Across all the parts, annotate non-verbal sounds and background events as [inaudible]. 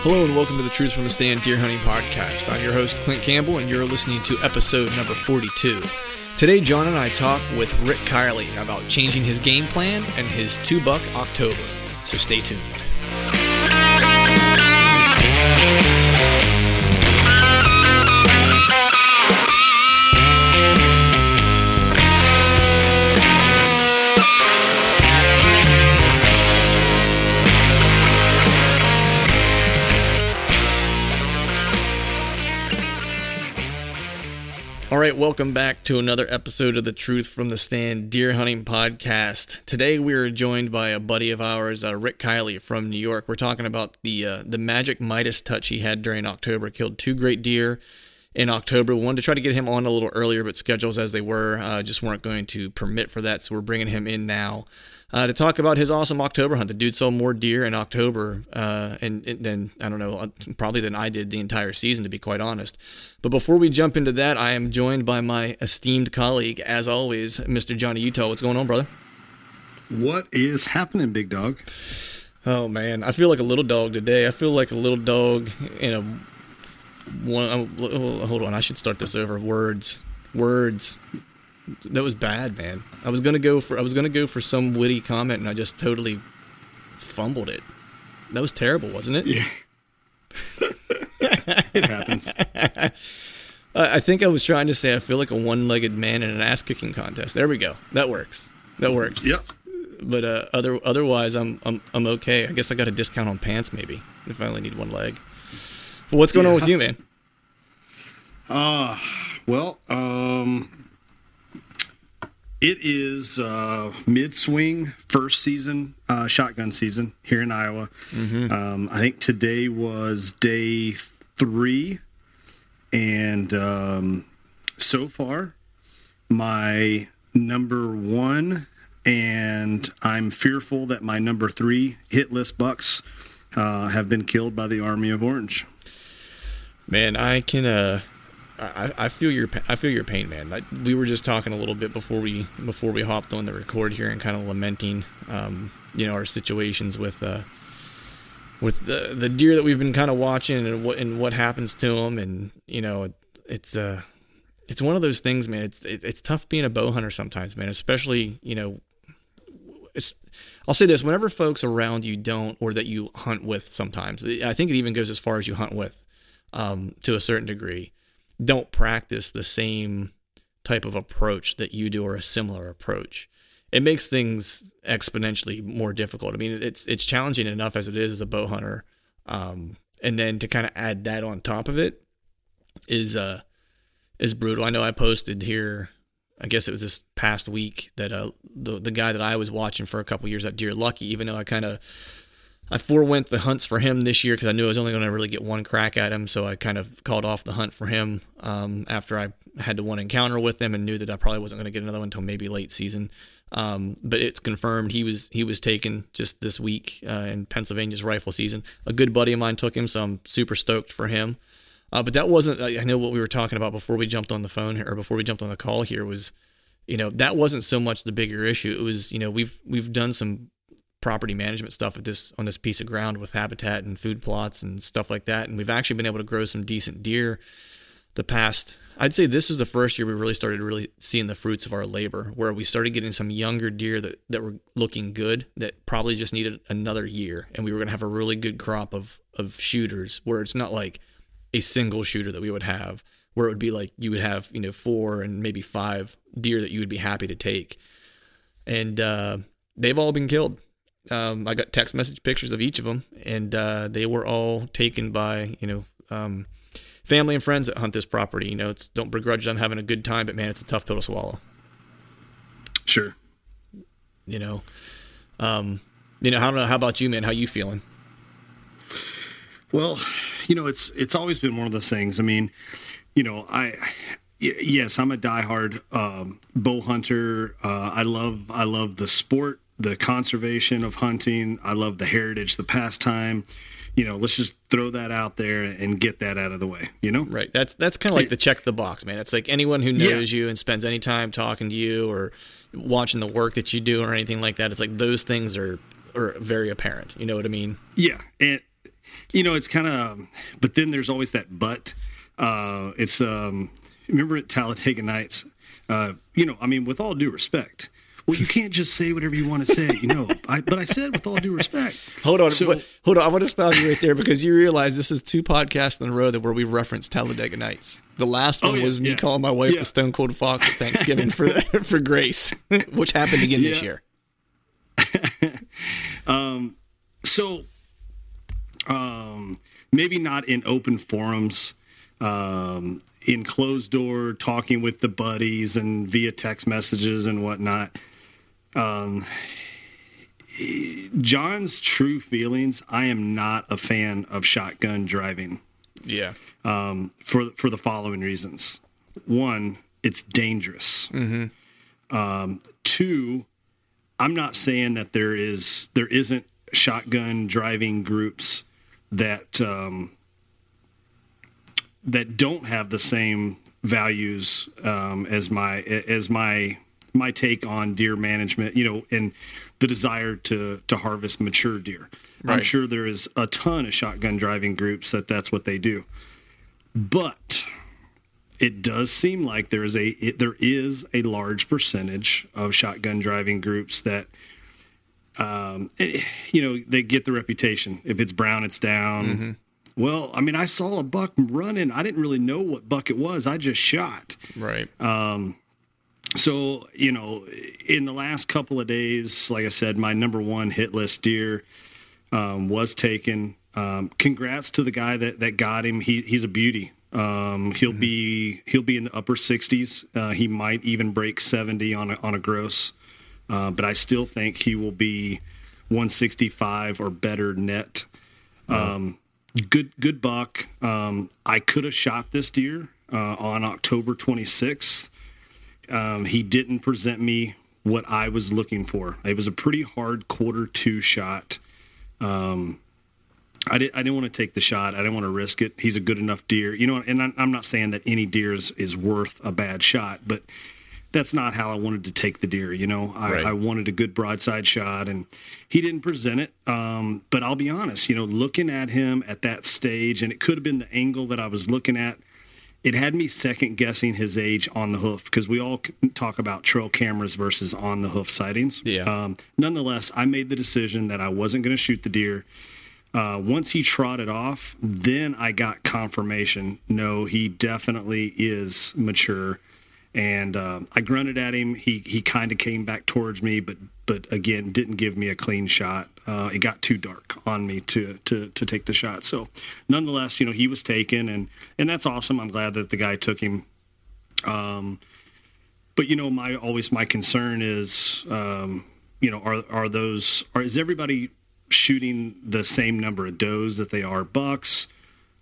Hello and welcome to the Truths from the Stand Deer Hunting Podcast. I'm your host, Clint Campbell, and you're listening to episode number 42. Today, John and I talk with Rick Kiley about changing his game plan and his two buck October. So stay tuned. All right, welcome back to another episode of the Truth from the Stand Deer Hunting Podcast. Today we are joined by a buddy of ours, uh, Rick Kiley from New York. We're talking about the uh, the magic Midas touch he had during October. Killed two great deer in October. We wanted to try to get him on a little earlier, but schedules as they were uh, just weren't going to permit for that. So we're bringing him in now uh, to talk about his awesome October hunt. The dude saw more deer in October, uh, and, and then I don't know, uh, probably than I did the entire season, to be quite honest. But before we jump into that, I am joined by my esteemed colleague, as always, Mr. Johnny Utah. What's going on, brother? What is happening, big dog? Oh man, I feel like a little dog today. I feel like a little dog in a one. Oh, hold on, I should start this over. Words, words that was bad, man. I was gonna go for I was gonna go for some witty comment, and I just totally fumbled it. That was terrible, wasn't it? Yeah. [laughs] it happens. I think I was trying to say I feel like a one-legged man in an ass-kicking contest. There we go. That works. That works. Yep. But uh, other otherwise, I'm I'm I'm okay. I guess I got a discount on pants maybe if I only need one leg. But what's going yeah. on with you, man? Uh well, um, it is uh, mid swing, first season, uh, shotgun season here in Iowa. Mm-hmm. Um, I think today was day three. And um, so far, my number one, and I'm fearful that my number three hit list bucks uh, have been killed by the Army of Orange. Man, I can. I, I feel your I feel your pain, man. Like, we were just talking a little bit before we before we hopped on the record here and kind of lamenting, um, you know, our situations with uh, with the the deer that we've been kind of watching and what and what happens to them, and you know, it, it's uh, it's one of those things, man. It's it, it's tough being a bow hunter sometimes, man. Especially you know, it's I'll say this: whenever folks around you don't, or that you hunt with, sometimes I think it even goes as far as you hunt with, um, to a certain degree don't practice the same type of approach that you do or a similar approach. It makes things exponentially more difficult. I mean it's it's challenging enough as it is as a bow hunter um, and then to kind of add that on top of it is uh is brutal. I know i posted here i guess it was this past week that uh the the guy that i was watching for a couple years at deer lucky even though i kind of I forewent the hunts for him this year because I knew I was only going to really get one crack at him. So I kind of called off the hunt for him um, after I had the one encounter with him and knew that I probably wasn't going to get another one until maybe late season. Um, but it's confirmed he was he was taken just this week uh, in Pennsylvania's rifle season. A good buddy of mine took him, so I'm super stoked for him. Uh, but that wasn't. I know what we were talking about before we jumped on the phone or before we jumped on the call here was, you know, that wasn't so much the bigger issue. It was, you know, we've we've done some property management stuff at this on this piece of ground with habitat and food plots and stuff like that. And we've actually been able to grow some decent deer the past I'd say this was the first year we really started really seeing the fruits of our labor, where we started getting some younger deer that, that were looking good that probably just needed another year. And we were going to have a really good crop of, of shooters where it's not like a single shooter that we would have, where it would be like you would have, you know, four and maybe five deer that you would be happy to take. And uh, they've all been killed. Um, I got text message pictures of each of them, and uh, they were all taken by, you know, um, family and friends that hunt this property. You know, it's don't begrudge them having a good time, but man, it's a tough pill to swallow. Sure. You know, um, you know, I don't know. How about you, man? How you feeling? Well, you know, it's it's always been one of those things. I mean, you know, I yes, I'm a diehard um, bow hunter. Uh, I love I love the sport, the conservation of hunting. I love the heritage, the pastime you know, let's just throw that out there and get that out of the way, you know? Right. That's that's kind of like the check the box, man. It's like anyone who knows yeah. you and spends any time talking to you or watching the work that you do or anything like that, it's like those things are are very apparent. You know what I mean? Yeah. And you know, it's kind of but then there's always that but uh it's um remember at Talladega Nights uh you know, I mean with all due respect, well, you can't just say whatever you want to say, you know. I, but I said with all due respect. Hold on, so, but, hold on. I want to stop you right there because you realize this is two podcasts in a row that where we reference Talladega Nights. The last one oh, yeah, was me yeah. calling my wife yeah. the Stone Cold Fox at Thanksgiving for [laughs] for Grace, [laughs] which happened again this year. [laughs] um, so, um, maybe not in open forums. Um, in closed door talking with the buddies and via text messages and whatnot um, John's true feelings. I am not a fan of shotgun driving. Yeah. Um, for for the following reasons: one, it's dangerous. Mm-hmm. Um, two, I'm not saying that there is there isn't shotgun driving groups that um, that don't have the same values um, as my as my my take on deer management, you know, and the desire to to harvest mature deer. Right. I'm sure there is a ton of shotgun driving groups that that's what they do. But it does seem like there is a it, there is a large percentage of shotgun driving groups that um, it, eh, you know they get the reputation if it's brown it's down mm-hmm. well i mean i saw a buck running i didn't really know what buck it was i just shot right um, so you know in the last couple of days like i said my number one hit list deer um, was taken. Um, congrats to the guy that, that got him. He, he's a beauty. Um, he'll mm-hmm. be he'll be in the upper 60s uh, he might even break 70 on a, on a gross. Uh, but i still think he will be 165 or better net. Wow. good good buck. Um, i could have shot this deer uh, on october 26th um, he didn't present me what I was looking for. It was a pretty hard quarter two shot. Um, I, did, I didn't want to take the shot. I didn't want to risk it. He's a good enough deer, you know. And I'm not saying that any deer is, is worth a bad shot, but that's not how I wanted to take the deer. You know, I, right. I wanted a good broadside shot, and he didn't present it. Um, but I'll be honest, you know, looking at him at that stage, and it could have been the angle that I was looking at it had me second guessing his age on the hoof because we all talk about trail cameras versus on the hoof sightings. Yeah. Um, nonetheless, I made the decision that I wasn't going to shoot the deer. Uh, once he trotted off, then I got confirmation. No, he definitely is mature. And uh, I grunted at him. He he kind of came back towards me, but but again didn't give me a clean shot uh, it got too dark on me to to to take the shot. So, nonetheless, you know, he was taken, and and that's awesome. I'm glad that the guy took him. Um, but you know, my always my concern is, um, you know, are are those are is everybody shooting the same number of does that they are bucks?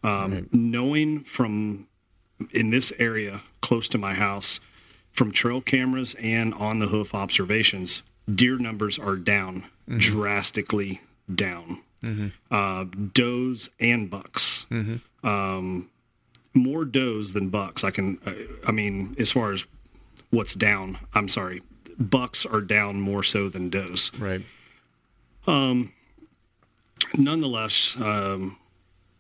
Um, right. Knowing from in this area close to my house, from trail cameras and on the hoof observations, deer numbers are down mm-hmm. drastically down. Mm-hmm. Uh, does and bucks. Mm-hmm. Um, more does than bucks. I can. Uh, I mean, as far as what's down, I'm sorry, bucks are down more so than does. Right. Um. Nonetheless, um,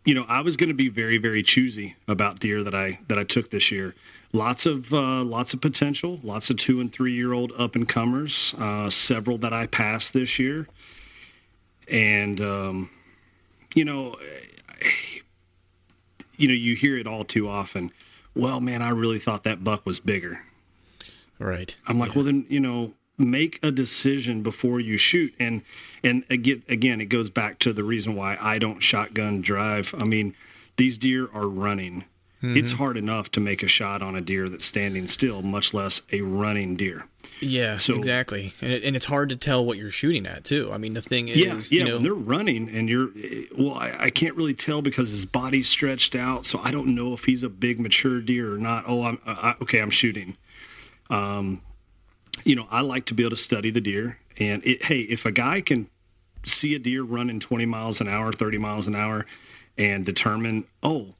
you know, I was going to be very, very choosy about deer that I that I took this year. Lots of uh, lots of potential, lots of two and three year old up and comers. Uh, several that I passed this year, and um, you know, you know, you hear it all too often. Well, man, I really thought that buck was bigger. Right. I'm like, Yeah. well, then you know, make a decision before you shoot. And and again, again, it goes back to the reason why I don't shotgun drive. I mean, these deer are running. It's hard enough to make a shot on a deer that's standing still, much less a running deer. Yeah, So- exactly, and it, and it's hard to tell what you're shooting at too. I mean, the thing is, Yeah, yeah. you know, when they're running, and you're well. I, I can't really tell because his body's stretched out, so I don't know if he's a big mature deer or not. Oh, I'm I, okay. I'm shooting. Um, you know, I like to be able to study the deer, and it, hey, if a guy can see a deer running 20 miles an hour, 30 miles an hour, and determine, oh,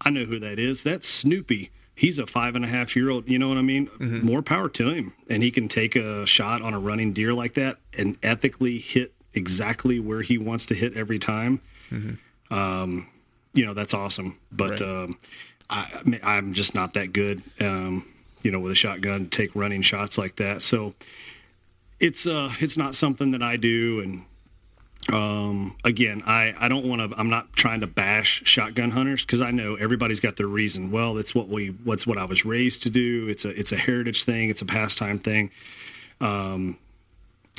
I know who that is. That's Snoopy. He's a five and a half year old. You know what I mean? More power to him. And he can take a shot on a running deer like that and ethically hit exactly where he wants to hit every time. Um, you know, that's awesome. But Right. um, I, I'm just not that good, um, you know, with a shotgun take running shots like that. So it's uh, it's not something that I do. And um, again, I, I don't want to. I'm not trying to bash shotgun hunters because I know everybody's got their reason. Well, it's what we. What's what I was raised to do. It's a it's a heritage thing. It's a pastime thing. Um,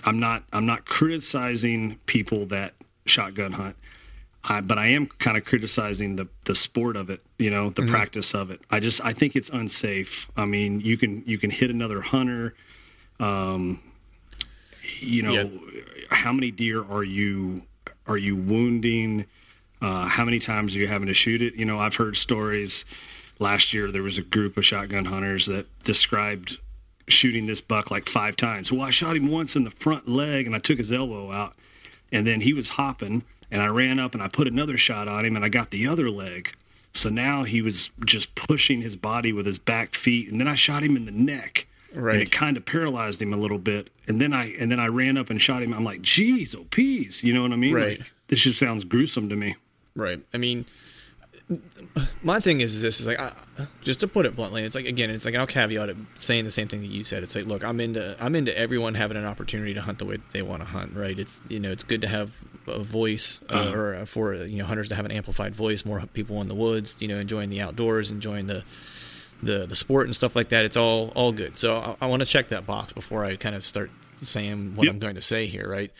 I'm not I'm not criticizing people that shotgun hunt. I, but I am kind of criticizing the the sport of it, you know, the practice of it. I just I think it's unsafe. I mean, you can you can hit another hunter. Um, you know, Yeah. how many deer are you are you wounding? Uh, how many times are you having to shoot it? You know, I've heard stories. Last year, there was a group of shotgun hunters that described shooting this buck like five times. Well, I shot him once in the front leg and I took his elbow out, and then he was hopping, and I ran up and I put another shot on him and I got the other leg. So now he was just pushing his body with his back feet, and then I shot him in the neck. Right. And it kind of paralyzed him a little bit. And then I and then I ran up and shot him. I'm like, geez, oh peas. You know what I mean? Right. Like, this just sounds gruesome to me. Right. I mean, my thing is, is this is like, I, just to put it bluntly, it's like again, it's like I'll caveat it saying the same thing that you said. It's like, look, I'm into I'm into everyone having an opportunity to hunt the way that they want to hunt. Right. It's you know, it's good to have a voice uh, Uh-huh. or uh, for you know hunters to have an amplified voice. More people in the woods, you know, enjoying the outdoors, enjoying the the the sport and stuff like that. It's all all good. So I, I want to check that box before I kind of start saying what Yep. I'm going to say here. Right.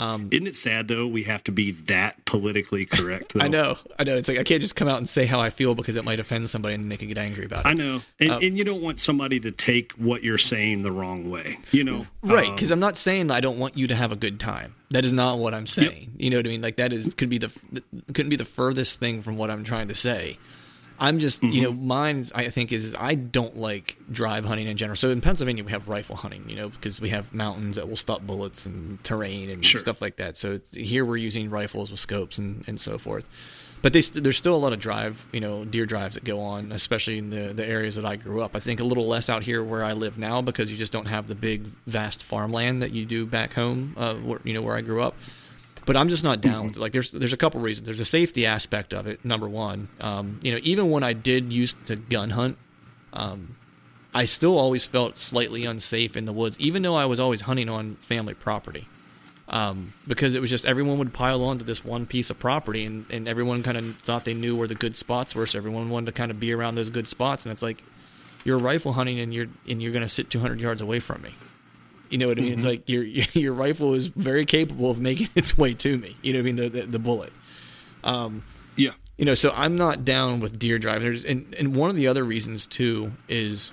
Isn't it sad though? We have to be that politically correct. [laughs] Though? I know, I know. It's like I can't just come out and say how I feel because it might offend somebody and they could get angry about it. I know, and, Uh, and you don't want somebody to take what you're saying the wrong way. You know, Right, Um, because I'm not saying that I don't want you to have a good time. That is not what I'm saying. You know what I mean? Like that is could be the couldn't be the furthest thing from what I'm trying to say. I'm just you know Mm-hmm. mine I think is I don't like drive hunting in general. So in Pennsylvania we have rifle hunting, you know, because we have mountains that will stop bullets and terrain and Sure. stuff like that. So here we're using rifles with scopes and, and so forth. But they, there's still a lot of drive, you know, deer drives that go on, especially in the, the areas that I grew up. I think a little less out here where I live now because you just don't have the big, vast farmland that you do back home, uh, where, you know, where I grew up. But I'm just not down with [clears throat] it. Like, there's there's a couple reasons. There's a safety aspect of it. Number one, um, you know, even when I did used to gun hunt, um, I still always felt slightly unsafe in the woods, even though I was always hunting on family property um, because it was just everyone would pile onto this one piece of property and, and everyone kind of thought they knew where the good spots were so everyone wanted to kind of be around those good spots and it's like you're rifle hunting and you're and you're going to sit 200 yards away from me you know what i mean? It's mm-hmm. like your your rifle is very capable of making [laughs] its way to me. You know what i mean? The the, the bullet. Um, yeah, you know so i'm not down with deer drivers. And and one of the other reasons too is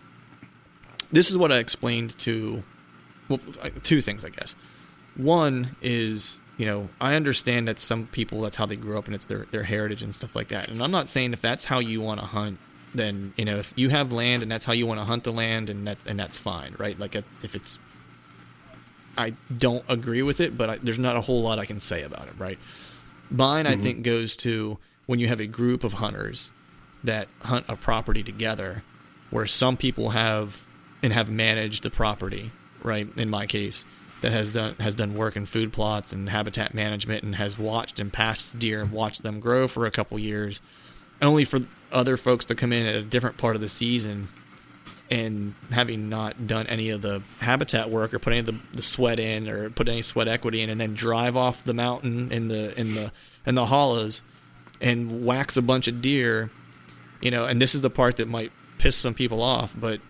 this is what i explained to well two things i guess. One is you know i understand that some people that's how they grew up and it's their their heritage and stuff like that. And i'm not saying if that's how you want to hunt then you know if you have land and that's how you want to hunt the land and that and that's fine right? Like if it's i don't agree with it but I, there's not a whole lot i can say about it right? Mine i mm-hmm. think goes to when you have a group of hunters that hunt a property together where some people have and have managed the property right in my case that has done has done work in food plots and habitat management and has watched and passed deer and watched them grow for a couple years, only for other folks to come in at a different part of the season and having not done any of the habitat work or put any of the, the sweat in or put any sweat equity in and then drive off the mountain in the in the in the hollows and wax a bunch of deer you know and this is the part that might piss some people off but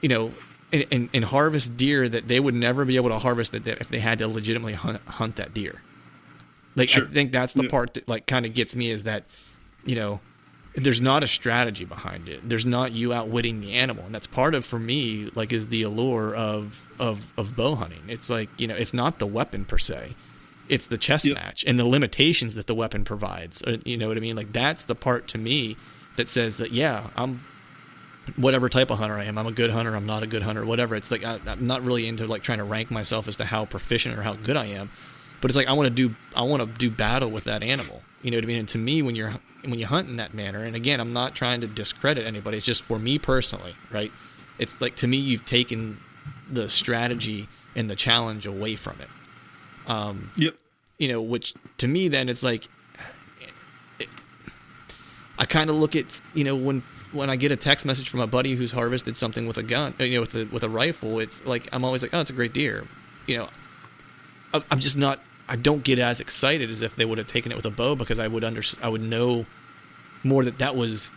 you know and, and, harvest deer that they would never be able to harvest that if they had to legitimately hunt, hunt that deer like sure. i think that's the yeah. part that like kind of gets me is that you know there's not a strategy behind it. There's not you outwitting the animal, and that's part of for me like is the allure of of of bow hunting. It's like you know, it's not the weapon per se, it's the chess yep. match and the limitations that the weapon provides. Uh, you know what I mean? Like that's the part to me that says that yeah, I'm whatever type of hunter I am. I'm a good hunter. I'm not a good hunter. Whatever. It's like I, I'm not really into like trying to rank myself as to how proficient or how good I am, but it's like I want to do I want to do battle with that animal. You know what I mean? And to me, when you're when you hunt in that manner, and again, I'm not trying to discredit anybody. It's just for me personally, right? It's like to me, you've taken the strategy and the challenge away from it. Um, yep. You know, which to me, then it's like it, I kind of look at you know when when I get a text message from a buddy who's harvested something with a gun, you know, with a with a rifle. It's like I'm always like, oh, it's a great deer. You know, I'm just not I don't get as excited as if they would have taken it with a bow because I would under I would know more that that was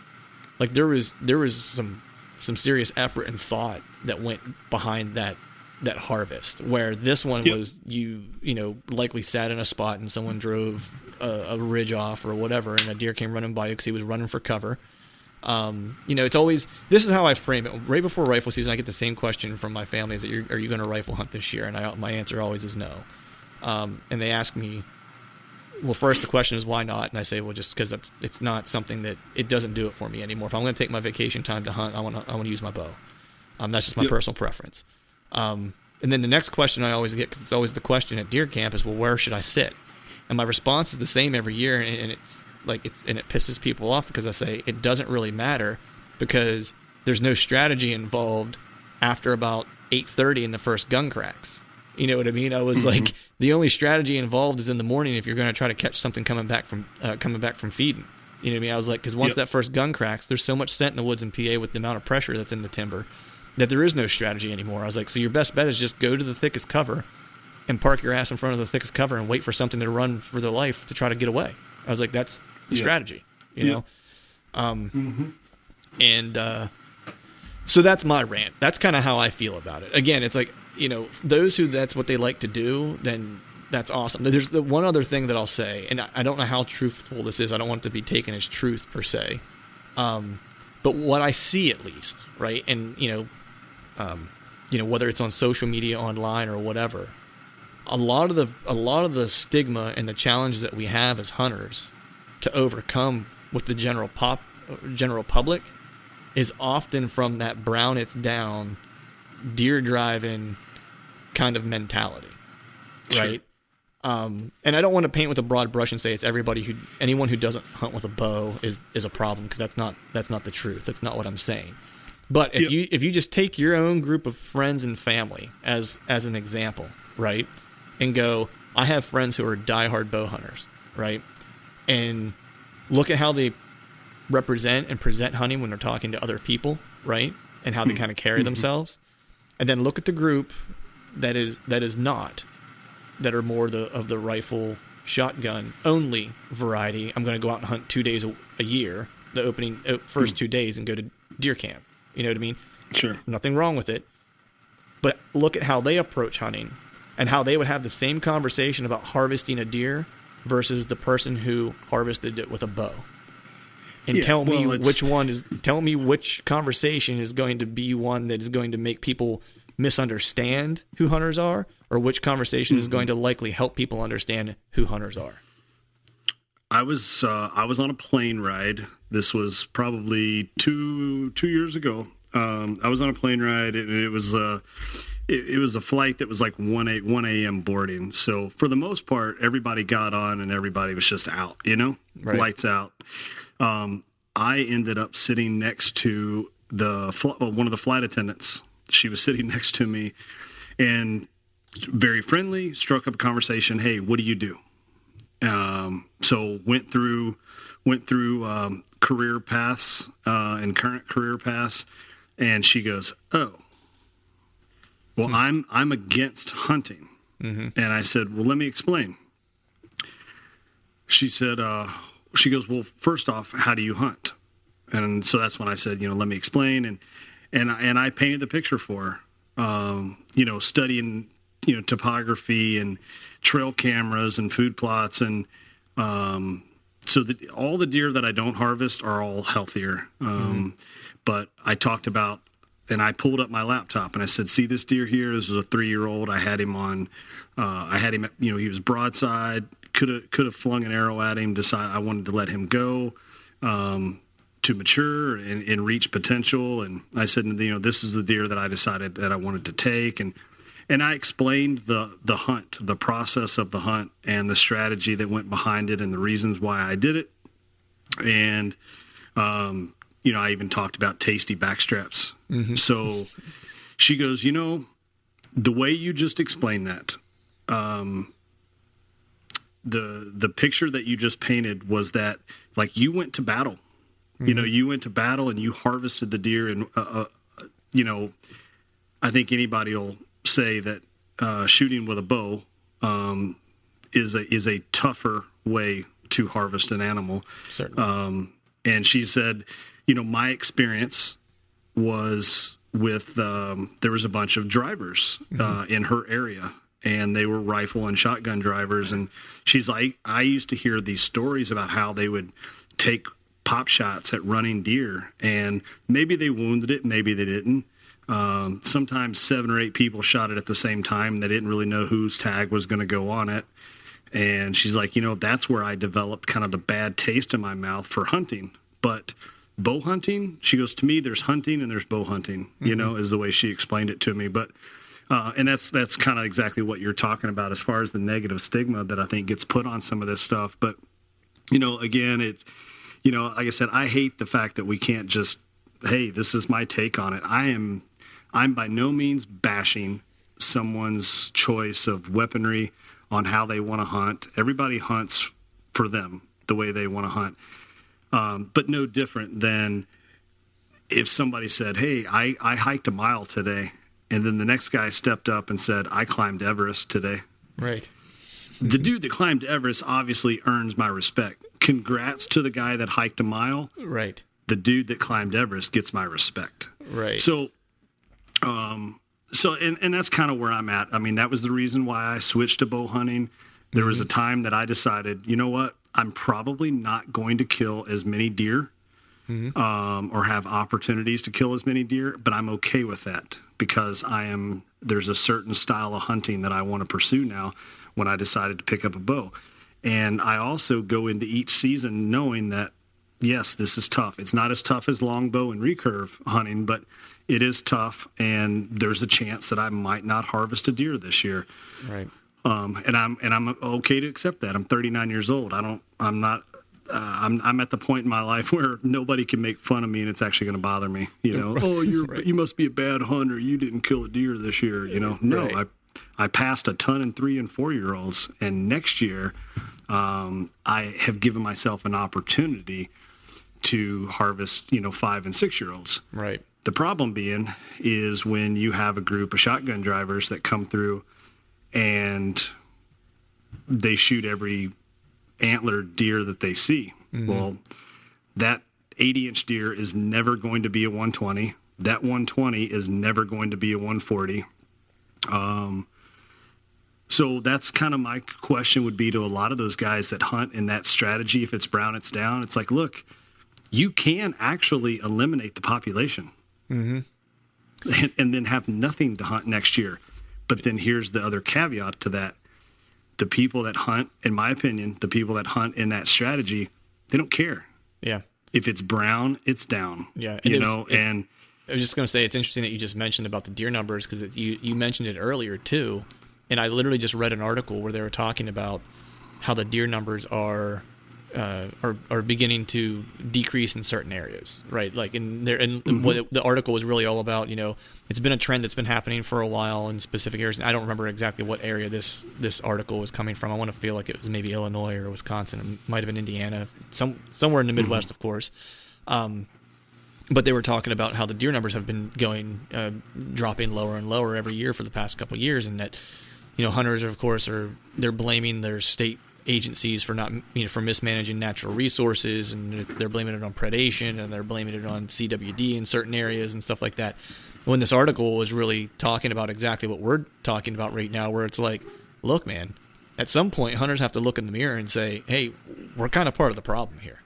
like there was there was some some serious effort and thought that went behind that that harvest where this one yep. was you you know likely sat in a spot and someone drove a, a ridge off or whatever and a deer came running by because he was running for cover um, you know, it's always this is how I frame it. Right before rifle season, I get the same question from my family: Is that are you going to rifle hunt this year? And I, my answer always is no. Um, and they ask me, well, first the question is why not? And I say, well, just because it's not something that it doesn't do it for me anymore. If I'm going to take my vacation time to hunt, I want to I want to use my bow. Um, that's just my yep. personal preference. Um, and then the next question I always get, because it's always the question at deer camp, is well, where should I sit? And my response is the same every year, and, and it's like, it, and it pisses people off because I say it doesn't really matter because there's no strategy involved after about 8:30 in the first gun cracks. You know what I mean? I was mm-hmm. like, the only strategy involved is in the morning if you're going to try to catch something coming back from uh, coming back from feeding. You know what I mean? I was like, because once yep. that first gun cracks, there's so much scent in the woods in PA with the amount of pressure that's in the timber that there is no strategy anymore. I was like, so your best bet is just go to the thickest cover and park your ass in front of the thickest cover and wait for something to run for their life to try to get away. I was like, that's the strategy, you know? Um, mm-hmm. And uh, so that's my rant. That's kind of how I feel about it. Again, it's like you know, those who that's what they like to do, then that's awesome. There's the one other thing that I'll say, and I don't know how truthful this is. I don't want it to be taken as truth per se, um, but what I see at least, right? And you know, um, you know, whether it's on social media, online, or whatever, a lot of the a lot of the stigma and the challenges that we have as hunters to overcome with the general pop general public is often from that brown it's down deer driving kind of mentality, right? Um, and I don't want to paint with a broad brush and say it's everybody who anyone who doesn't hunt with a bow is is a problem because that's not that's not the truth. That's not what I'm saying. But if yep. you if you just take your own group of friends and family as as an example, right, and go, I have friends who are diehard bow hunters, right, and look at how they represent and present hunting when they're talking to other people, right, and how they hmm. kind of carry mm-hmm. themselves and then look at the group that is that is not that are more the of the rifle shotgun only variety. I'm going to go out and hunt two days a, a year, the opening uh, first hmm. two days, and go to deer camp. You know what I mean? Sure. Nothing wrong with it. But look at how they approach hunting and how they would have the same conversation about harvesting a deer versus the person who harvested it with a bow and yeah, tell me well, which one is tell me which conversation is going to be one that is going to make people misunderstand who hunters are or which conversation mm-hmm. is going to likely help people understand who hunters are i was uh, i was on a plane ride this was probably two two years ago um, i was on a plane ride and it was uh, it, it, was a flight that was like 1 a 1 a.m boarding so for the most part everybody got on and everybody was just out you know right. lights out um, I ended up sitting next to the one of the flight attendants. She was sitting [laughs] next to me, and very friendly, struck up a conversation. Hey, what do you do? Um, so went through went through um, career paths uh, and current career paths, and she goes, "Oh, well, I'm I'm against hunting," and I said, "Well, let me explain." She said, uh, "She goes, well, first off, how do you hunt?" And so that's when I said, "You know, let me explain," and and I- and I painted the picture for her. Um, you know, studying you know topography and trail cameras and food plots and um, so that all the deer that I don't harvest are all healthier. Um, But I talked about, and I pulled up my laptop and I said, "See this deer here? This is a three-year-old. I had him on. Uh, I had him. You know, he was broadside. Could have could have flung an arrow at him. Decide I wanted to let him go." Um, to mature and, and reach potential. And I said, you know, this is the deer that I decided that I wanted to take. And and I explained the the hunt, the process of the hunt, and the strategy that went behind it, and the reasons why I did it. And um, you know, I even talked about tasty backstraps. So she goes, you know, the way you just explained that, um, the the picture that you just painted was that like you went to battle. You know, you went to battle and you harvested the deer, and uh, uh, you know, I think anybody will say that uh, shooting with a bow um, is a is a tougher way to harvest an animal. Certainly. Um, and she said, you know, my experience was with um, there was a bunch of drivers uh, in her area, and they were rifle and shotgun drivers. And she's like, I used to hear these stories about how they would take pop shots at running deer, and maybe they wounded it, maybe they didn't. Um, sometimes seven or eight people shot it at the same time. They didn't really know whose tag was going to go on it. And she's like, you know, that's where I developed kind of the bad taste in my mouth for hunting. But bow hunting, she goes, to me, there's hunting and there's bow hunting, you know, is the way she explained it to me. But, uh, and that's, that's kind of exactly what you're talking about as far as the negative stigma that I think gets put on some of this stuff. But, you know, again, it's, you know, like I said, I hate the fact that we can't just, hey, this is my take on it. I am, I'm by no means bashing someone's choice of weaponry on how they want to hunt. Everybody hunts for them the way they want to hunt, um, but no different than if somebody said, "Hey, I, I hiked a mile today," and then the next guy stepped up and said, "I climbed Everest today." right. the dude that climbed Everest obviously earns my respect. Congrats to the guy that hiked a mile. Right. The dude that climbed Everest gets my respect. Right. So, um, so and and that's kind of where I'm at. I mean, that was the reason why I switched to bow hunting. There was a time that I decided, you know what, I'm probably not going to kill as many deer, um, or have opportunities to kill as many deer, but I'm okay with that because I am. There's a certain style of hunting that I want to pursue now. When I decided to pick up a bow, and I also go into each season knowing that yes, this is tough. It's not as tough as longbow and recurve hunting, but it is tough, and there's a chance that I might not harvest a deer this year. right. Um, and I'm and I'm okay to accept that. I'm 39 years old. I don't. I'm not. Uh, I'm I'm at the point in my life [laughs] where nobody can make fun of me, and it's actually going to bother me. You know, oh, you're [laughs] Right. you must be a bad hunter. You didn't kill a deer this year. You know, no, Right. I I passed a ton in three and four year olds, and next year, um, I have given myself an opportunity to harvest. You know, five and six year olds. Right. The problem being is when you have a group of shotgun drivers that come through and they shoot every antlered deer that they see. Well, that 80 inch deer is never going to be a 120. That 120 is never going to be a 140. Um, so that's kind of my question would be to a lot of those guys that hunt in that strategy. If it's brown, it's down. It's like, look, you can actually eliminate the population mm-hmm. and, and then have nothing to hunt next year. But then here's the other caveat to that. The people that hunt, in my opinion, the people that hunt in that strategy, they don't care. Yeah. If it's brown, it's down. Yeah, and You was- know, it- and I was just going to say it's interesting that you just mentioned about the deer numbers because you you mentioned it earlier too, and I literally just read an article where they were talking about how the deer numbers are uh, are are beginning to decrease in certain areas, right? Like in there, and mm-hmm. what the article was really all about. You know, it's been a trend that's been happening for a while in specific areas. I don't remember exactly what area this this article was coming from. I want to feel like it was maybe Illinois or Wisconsin. It might have been Indiana, some somewhere in the Midwest, mm-hmm. of course. Um, but they were talking about how the deer numbers have been going uh, dropping lower and lower every year for the past couple years, and that you know hunters, of course, are they're blaming their state agencies for not you know for mismanaging natural resources and they're blaming it on predation and they're blaming it on CWD in certain areas and stuff like that. When this article was really talking about exactly what we're talking about right now, where it's like, look, man, at some point hunters have to look in the mirror and say, hey, we're kind of part of the problem here.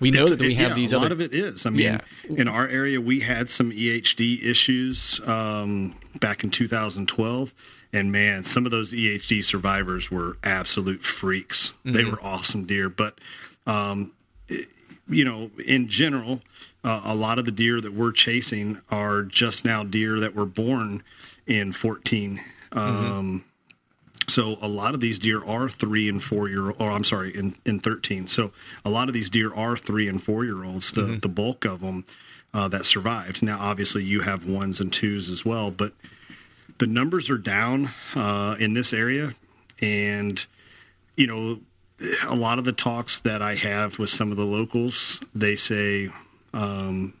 We know it's, that we have yeah, these. A other, lot of it is. I mean, yeah. in our area, we had some EHD issues um, back in 2012 and man, some of those EHD survivors were absolute freaks. Mm-hmm. They were awesome deer, but um, it, you know, in general, uh, a lot of the deer that we're chasing are just now deer that were born in 14. Mm-hmm. Um, so a lot of these deer are three and four year, or I'm sorry, in, in 13. So a lot of these deer are three and four year olds. The mm-hmm. the bulk of them uh, that survived. Now, obviously, you have ones and twos as well, but the numbers are down uh, in this area, and you know, a lot of the talks that I have with some of the locals, they say, um,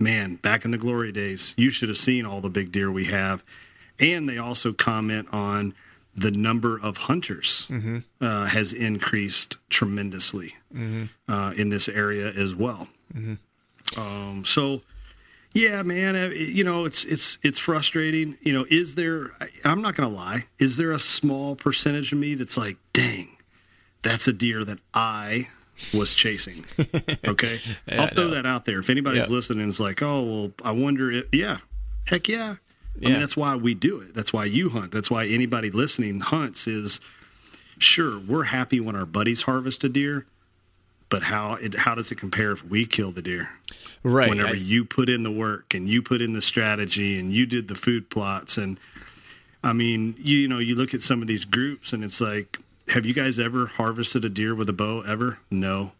"Man, back in the glory days, you should have seen all the big deer we have," and they also comment on the number of hunters mm-hmm. uh, has increased tremendously mm-hmm. uh, in this area as well. Mm-hmm. Um, so yeah, man. You know, it's it's it's frustrating. You know, is there? I'm not gonna lie. Is there a small percentage of me that's like, dang, that's a deer that I was chasing. [laughs] Okay, yeah, I'll throw that out there. If anybody's yep. listening, is like, oh well, I wonder. If, yeah, heck yeah. yeah. I mean, that's why we do it. That's why you hunt. That's why anybody listening hunts. Is sure we're happy when our buddies harvest a deer, but how it how does it compare if we kill the deer? Right. Whenever I, you put in the work and you put in the strategy and you did the food plots and I mean, you, you know, you look at some of these groups and it's like, have you guys ever harvested a deer with a bow ever? No.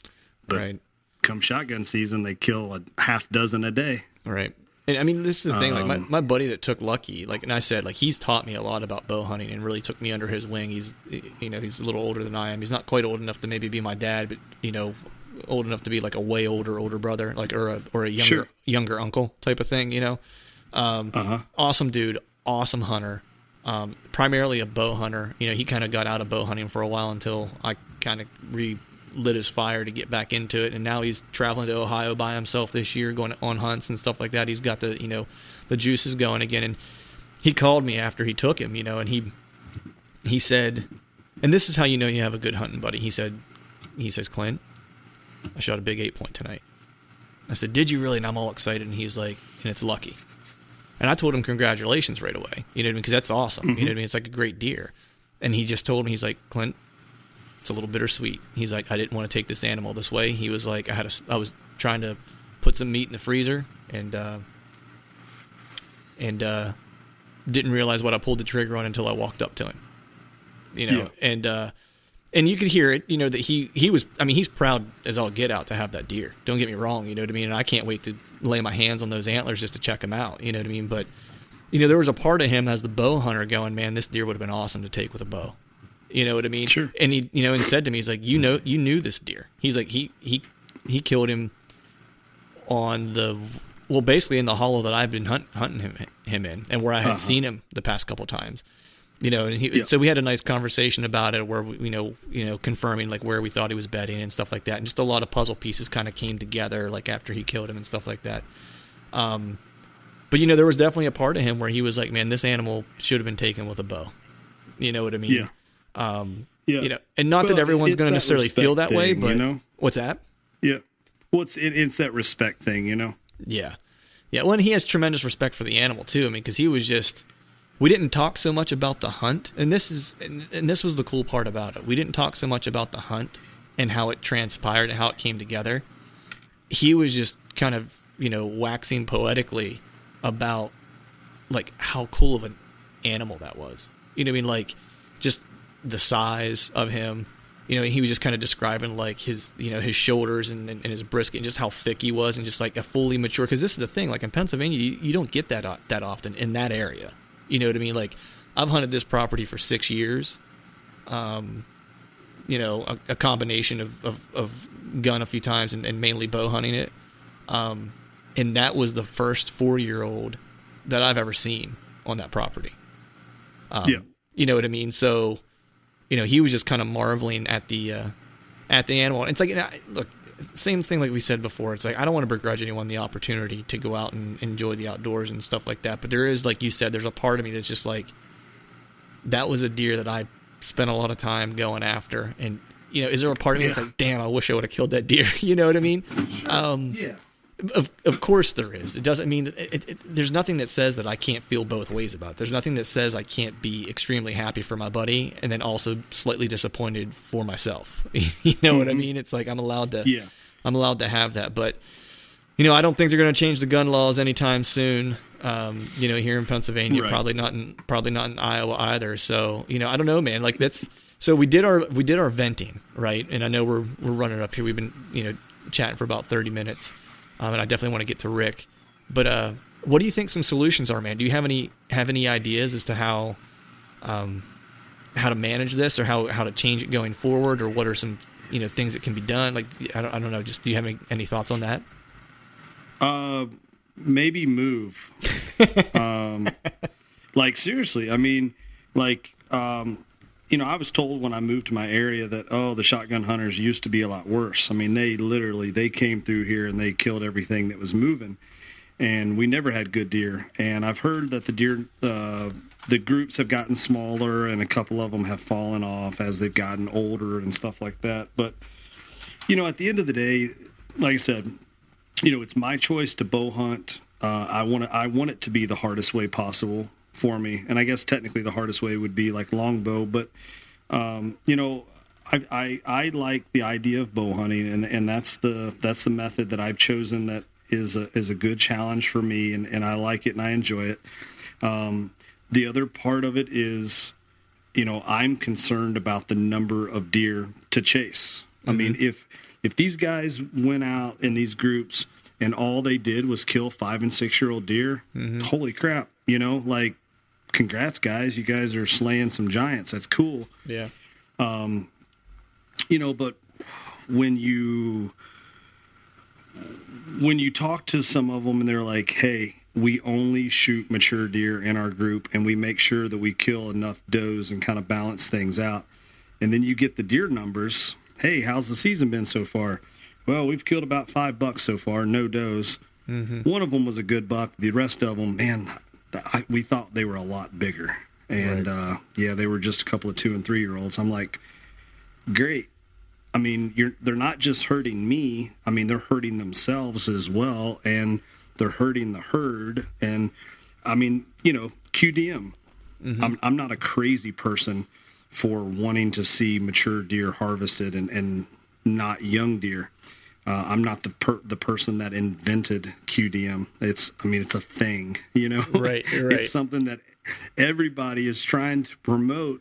But right. come shotgun season, they kill a half dozen a day. Right. And I mean, this is the thing. Um, like my, my buddy that took Lucky, like, and I said, like, he's taught me a lot about bow hunting and really took me under his wing. He's, you know, he's a little older than I am. He's not quite old enough to maybe be my dad, but you know, old enough to be like a way older older brother, like or a or a younger sure. younger uncle type of thing. You know, um, uh-huh. awesome dude, awesome hunter. Um, primarily a bow hunter. You know, he kind of got out of bow hunting for a while until I kind of re lit his fire to get back into it and now he's traveling to ohio by himself this year going on hunts and stuff like that he's got the you know the juices going again and he called me after he took him you know and he he said and this is how you know you have a good hunting buddy he said he says clint I shot a big eight point tonight. I said, Did you really? And I'm all excited. And he's like, And it's lucky. And I told him, Congratulations right away. You know what I mean? Because that's awesome. Mm-hmm. You know what I mean? It's like a great deer. And he just told me, He's like, Clint, it's a little bittersweet. He's like, I didn't want to take this animal this way. He was like, I had a, I was trying to put some meat in the freezer and, uh, and, uh, didn't realize what I pulled the trigger on until I walked up to him. You know, yeah. and, uh, and you could hear it, you know, that he he was. I mean, he's proud as all get out to have that deer. Don't get me wrong, you know what I mean. And I can't wait to lay my hands on those antlers just to check them out. You know what I mean. But you know, there was a part of him as the bow hunter going, man, this deer would have been awesome to take with a bow. You know what I mean? Sure. And he, you know, and said to me, he's like, you know, you knew this deer. He's like, he he he killed him on the well, basically in the hollow that I've been hunt, hunting him him in, and where I had uh-huh. seen him the past couple times you know, and he, yeah. so we had a nice conversation about it where we, you know, you know, confirming like where we thought he was bedding and stuff like that, and just a lot of puzzle pieces kind of came together like after he killed him and stuff like that. Um, but you know, there was definitely a part of him where he was like, "Man, this animal should have been taken with a bow." You know what I mean? Yeah. Um, yeah. You know, and not well, that everyone's going to necessarily feel that thing, way, but you know? what's that? Yeah. Well, it's it, it's that respect thing, you know. Yeah. Yeah. Well, and he has tremendous respect for the animal too. I mean, because he was just we didn't talk so much about the hunt and this is and this was the cool part about it we didn't talk so much about the hunt and how it transpired and how it came together he was just kind of you know waxing poetically about like how cool of an animal that was you know what i mean like just the size of him you know, he was just kind of describing like his, you know, his shoulders and, and, his brisket and just how thick he was and just like a fully mature. Because this is the thing, like in Pennsylvania, you, you don't get that that often in that area. You know what I mean? Like I've hunted this property for six years. Um, you know, a, a combination of, of, of, gun a few times and, and mainly bow hunting it. Um, and that was the first four year old that I've ever seen on that property. Um, yeah. You know what I mean? So, you know, he was just kind of marveling at the uh, at the animal. It's like, look, same thing like we said before. It's like I don't want to begrudge anyone the opportunity to go out and enjoy the outdoors and stuff like that. But there is, like you said, there's a part of me that's just like, that was a deer that I spent a lot of time going after, and you know, is there a part of me yeah. that's like, damn, I wish I would have killed that deer? [laughs] you know what I mean? Sure. Um, yeah. Of of course there is. It doesn't mean that it, it, there's nothing that says that I can't feel both ways about it. There's nothing that says I can't be extremely happy for my buddy and then also slightly disappointed for myself. [laughs] you know mm-hmm. what I mm-hmm. mean? It's like I'm allowed to. Yeah. I'm allowed to have that, but you know, I don't think they're going to change the gun laws anytime soon. Um, you know, here in Pennsylvania, right. probably not in probably not in Iowa either. So, you know, I don't know, man. Like that's so we did our we did our venting, right? And I know we're we're running up here. We've been you know chatting for about thirty minutes, um, and I definitely want to get to Rick. But uh, what do you think some solutions are, man? Do you have any have any ideas as to how um, how to manage this, or how how to change it going forward, or what are some you know things that can be done? Like I don't I don't know. Just do you have any, any thoughts on that? Uh, maybe move. [laughs] um, like seriously, I mean, like um, you know, I was told when I moved to my area that oh, the shotgun hunters used to be a lot worse. I mean, they literally they came through here and they killed everything that was moving, and we never had good deer. And I've heard that the deer, uh, the groups have gotten smaller, and a couple of them have fallen off as they've gotten older and stuff like that. But you know, at the end of the day, like I said, you know, it's my choice to bow hunt. Uh, I want I want it to be the hardest way possible for me. And I guess technically the hardest way would be like longbow, but um, you know, I, I, I like the idea of bow hunting, and and that's the that's the method that I've chosen that is a is a good challenge for me, and, and I like it and I enjoy it. Um, the other part of it is, you know, I'm concerned about the number of deer to chase. Mm-hmm. I mean, if if these guys went out in these groups and all they did was kill five and six year old deer, mm-hmm. holy crap, you know, like congrats, guys. You guys are slaying some giants. That's cool. Yeah. Um, you know, but when you when you talk to some of them and they're like, "Hey, we only shoot mature deer in our group, and we make sure that we kill enough does and kind of balance things out." And then you get the deer numbers. Hey, how's the season been so far? Well, we've killed about five bucks so far, no does. Mm-hmm. One of them was a good buck. The rest of them, man, I, we thought they were a lot bigger, and right. uh, yeah, they were just a couple of two and three year olds. I'm like, great. I mean, you're they're not just hurting me. I mean, they're hurting themselves as well, and they're hurting the herd. And I mean, you know, QDM. Mm-hmm. I'm I'm not a crazy person for wanting to see mature deer harvested and, and not young deer. Uh, I'm not the per- the person that invented QDM. It's I mean it's a thing, you know. Right, [laughs] right. it's something that everybody is trying to promote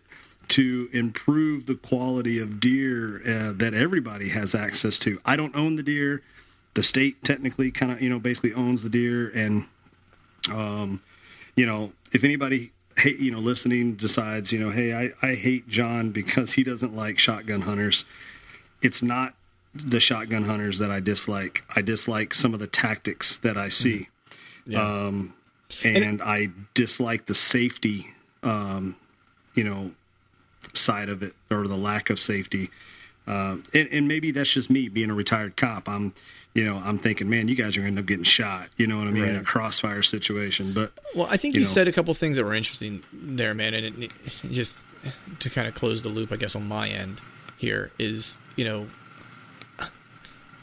to improve the quality of deer uh, that everybody has access to. I don't own the deer. The state technically kind of you know basically owns the deer, and um, you know if anybody hate you know listening decides you know hey I I hate John because he doesn't like shotgun hunters. It's not the shotgun hunters that I dislike. I dislike some of the tactics that I see. Yeah. Um, and, and, I dislike the safety, um, you know, side of it or the lack of safety. Uh, and, and, maybe that's just me being a retired cop. I'm, you know, I'm thinking, man, you guys are going to end up getting shot. You know what I mean? Right. In a crossfire situation. But well, I think you, you know, said a couple things that were interesting there, man. And it, it, just to kind of close the loop, I guess on my end here is, you know,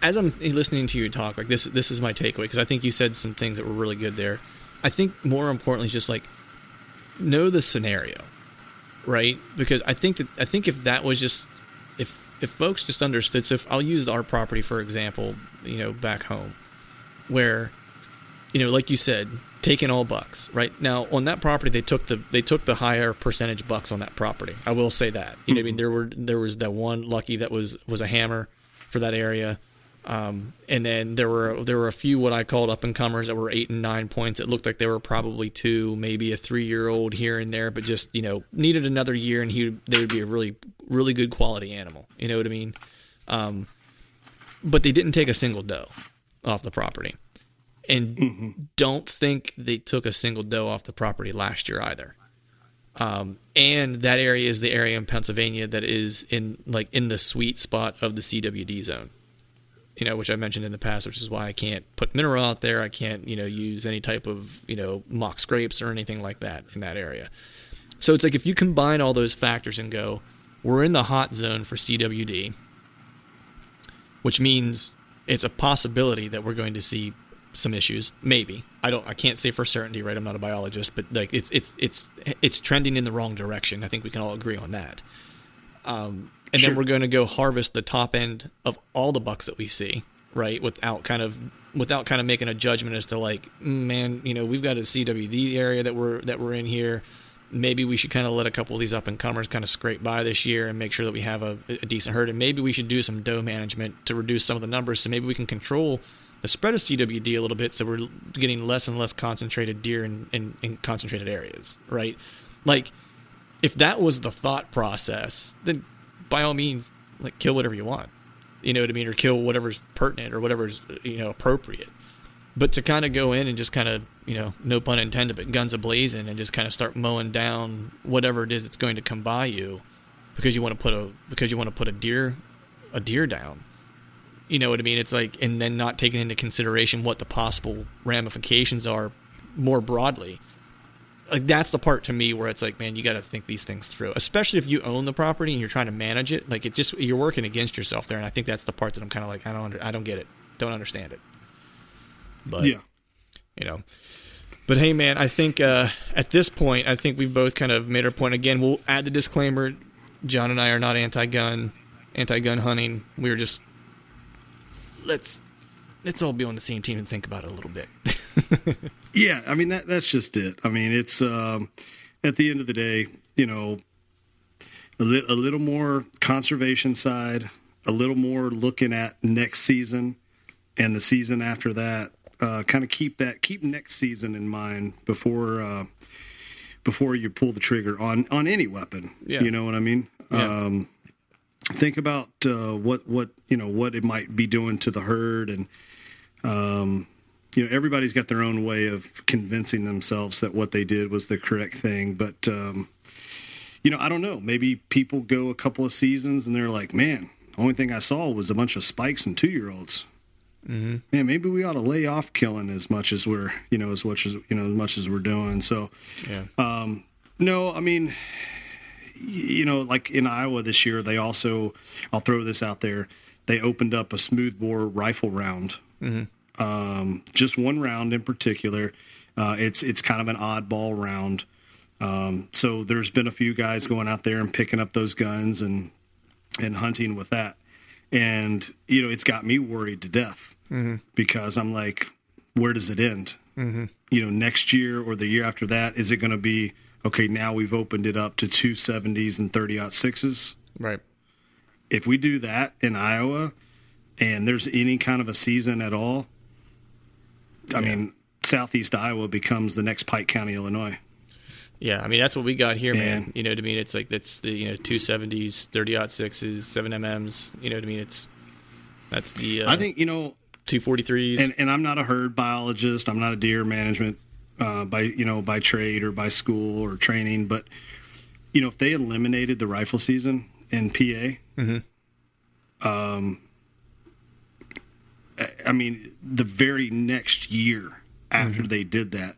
as I'm listening to you talk, like this, this is my takeaway because I think you said some things that were really good there. I think more importantly, just like know the scenario, right? Because I think that I think if that was just if if folks just understood. So if I'll use our property for example, you know, back home, where you know, like you said, taking all bucks. Right now on that property, they took the they took the higher percentage bucks on that property. I will say that. You know, I mean, mm-hmm. there were there was that one lucky that was was a hammer for that area. Um, and then there were there were a few what I called up and comers that were eight and nine points. It looked like they were probably two, maybe a three year old here and there, but just you know needed another year, and he they would be a really really good quality animal. You know what I mean? Um, but they didn't take a single doe off the property, and mm-hmm. don't think they took a single doe off the property last year either. Um, and that area is the area in Pennsylvania that is in like in the sweet spot of the CWD zone you know, which I mentioned in the past, which is why I can't put mineral out there. I can't, you know, use any type of, you know, mock scrapes or anything like that in that area. So it's like if you combine all those factors and go, we're in the hot zone for CWD, which means it's a possibility that we're going to see some issues. Maybe I don't. I can't say for certainty, right? I'm not a biologist, but like it's it's it's it's trending in the wrong direction. I think we can all agree on that. Um, and sure. then we're going to go harvest the top end of all the bucks that we see, right? Without kind of without kind of making a judgment as to like, mm, man, you know, we've got a CWD area that we're that we're in here. Maybe we should kind of let a couple of these up and comers kind of scrape by this year and make sure that we have a, a decent herd. And maybe we should do some doe management to reduce some of the numbers. So maybe we can control the spread of CWD a little bit, so we're getting less and less concentrated deer in, in, in concentrated areas, right? Like, if that was the thought process, then by all means, like kill whatever you want. You know what I mean, or kill whatever's pertinent or whatever's you know appropriate. But to kind of go in and just kind of you know, no pun intended, but guns ablazing and just kind of start mowing down whatever it is that's going to come by you because you want to put a because you want to put a deer a deer down. You know what I mean? It's like and then not taking into consideration what the possible ramifications are more broadly like that's the part to me where it's like, man, you got to think these things through, especially if you own the property and you're trying to manage it. Like it just you're working against yourself there, and I think that's the part that I'm kind of like, I don't, under, I don't get it, don't understand it. But yeah, you know. But hey, man, I think uh, at this point, I think we've both kind of made our point. Again, we'll add the disclaimer: John and I are not anti-gun, anti-gun hunting. We're just let's let's all be on the same team and think about it a little bit. [laughs] yeah, I mean that that's just it. I mean, it's um, at the end of the day, you know, a, li- a little more conservation side, a little more looking at next season and the season after that. Uh, kind of keep that keep next season in mind before uh, before you pull the trigger on on any weapon. Yeah. You know what I mean? Yeah. Um, think about uh, what what you know what it might be doing to the herd and um, you know everybody's got their own way of convincing themselves that what they did was the correct thing but um, you know i don't know. Maybe people go a couple of seasons and they're like man the only thing i saw was a bunch of spikes and two year olds mm-hmm. man maybe we ought to lay off killing as much as we're you know as much as you know as much as we're doing. So yeah. um, no i mean you know like in iowa this year they also i'll throw this out there they opened up a smoothbore rifle round mm-hmm um, just one round in particular. Uh, it's it's kind of an oddball round. Um, so there's been a few guys going out there and picking up those guns and and hunting with that, and you know it's got me worried to death mm-hmm. because I'm like, where does it end? Mm-hmm. You know, next year or the year after that, is it going to be okay? Now we've opened it up to two seventies and thirty aught sixes, right? If we do that in Iowa, and there's any kind of a season at all, I yeah. mean, southeast Iowa becomes the next Pike County, Illinois. Yeah, I mean that's what we got here, man. And, you know what I mean? It's like that's the you know two seventies, thirty aught sixes, seven MMs. You know what I mean? It's that's the uh, I think you know two forty threes. And, and I'm not a herd biologist. I'm not a deer management uh, by you know by trade or by school or training. But you know if they eliminated the rifle season in PA, mm-hmm. um, I mean, the very next year after mm-hmm. they did that,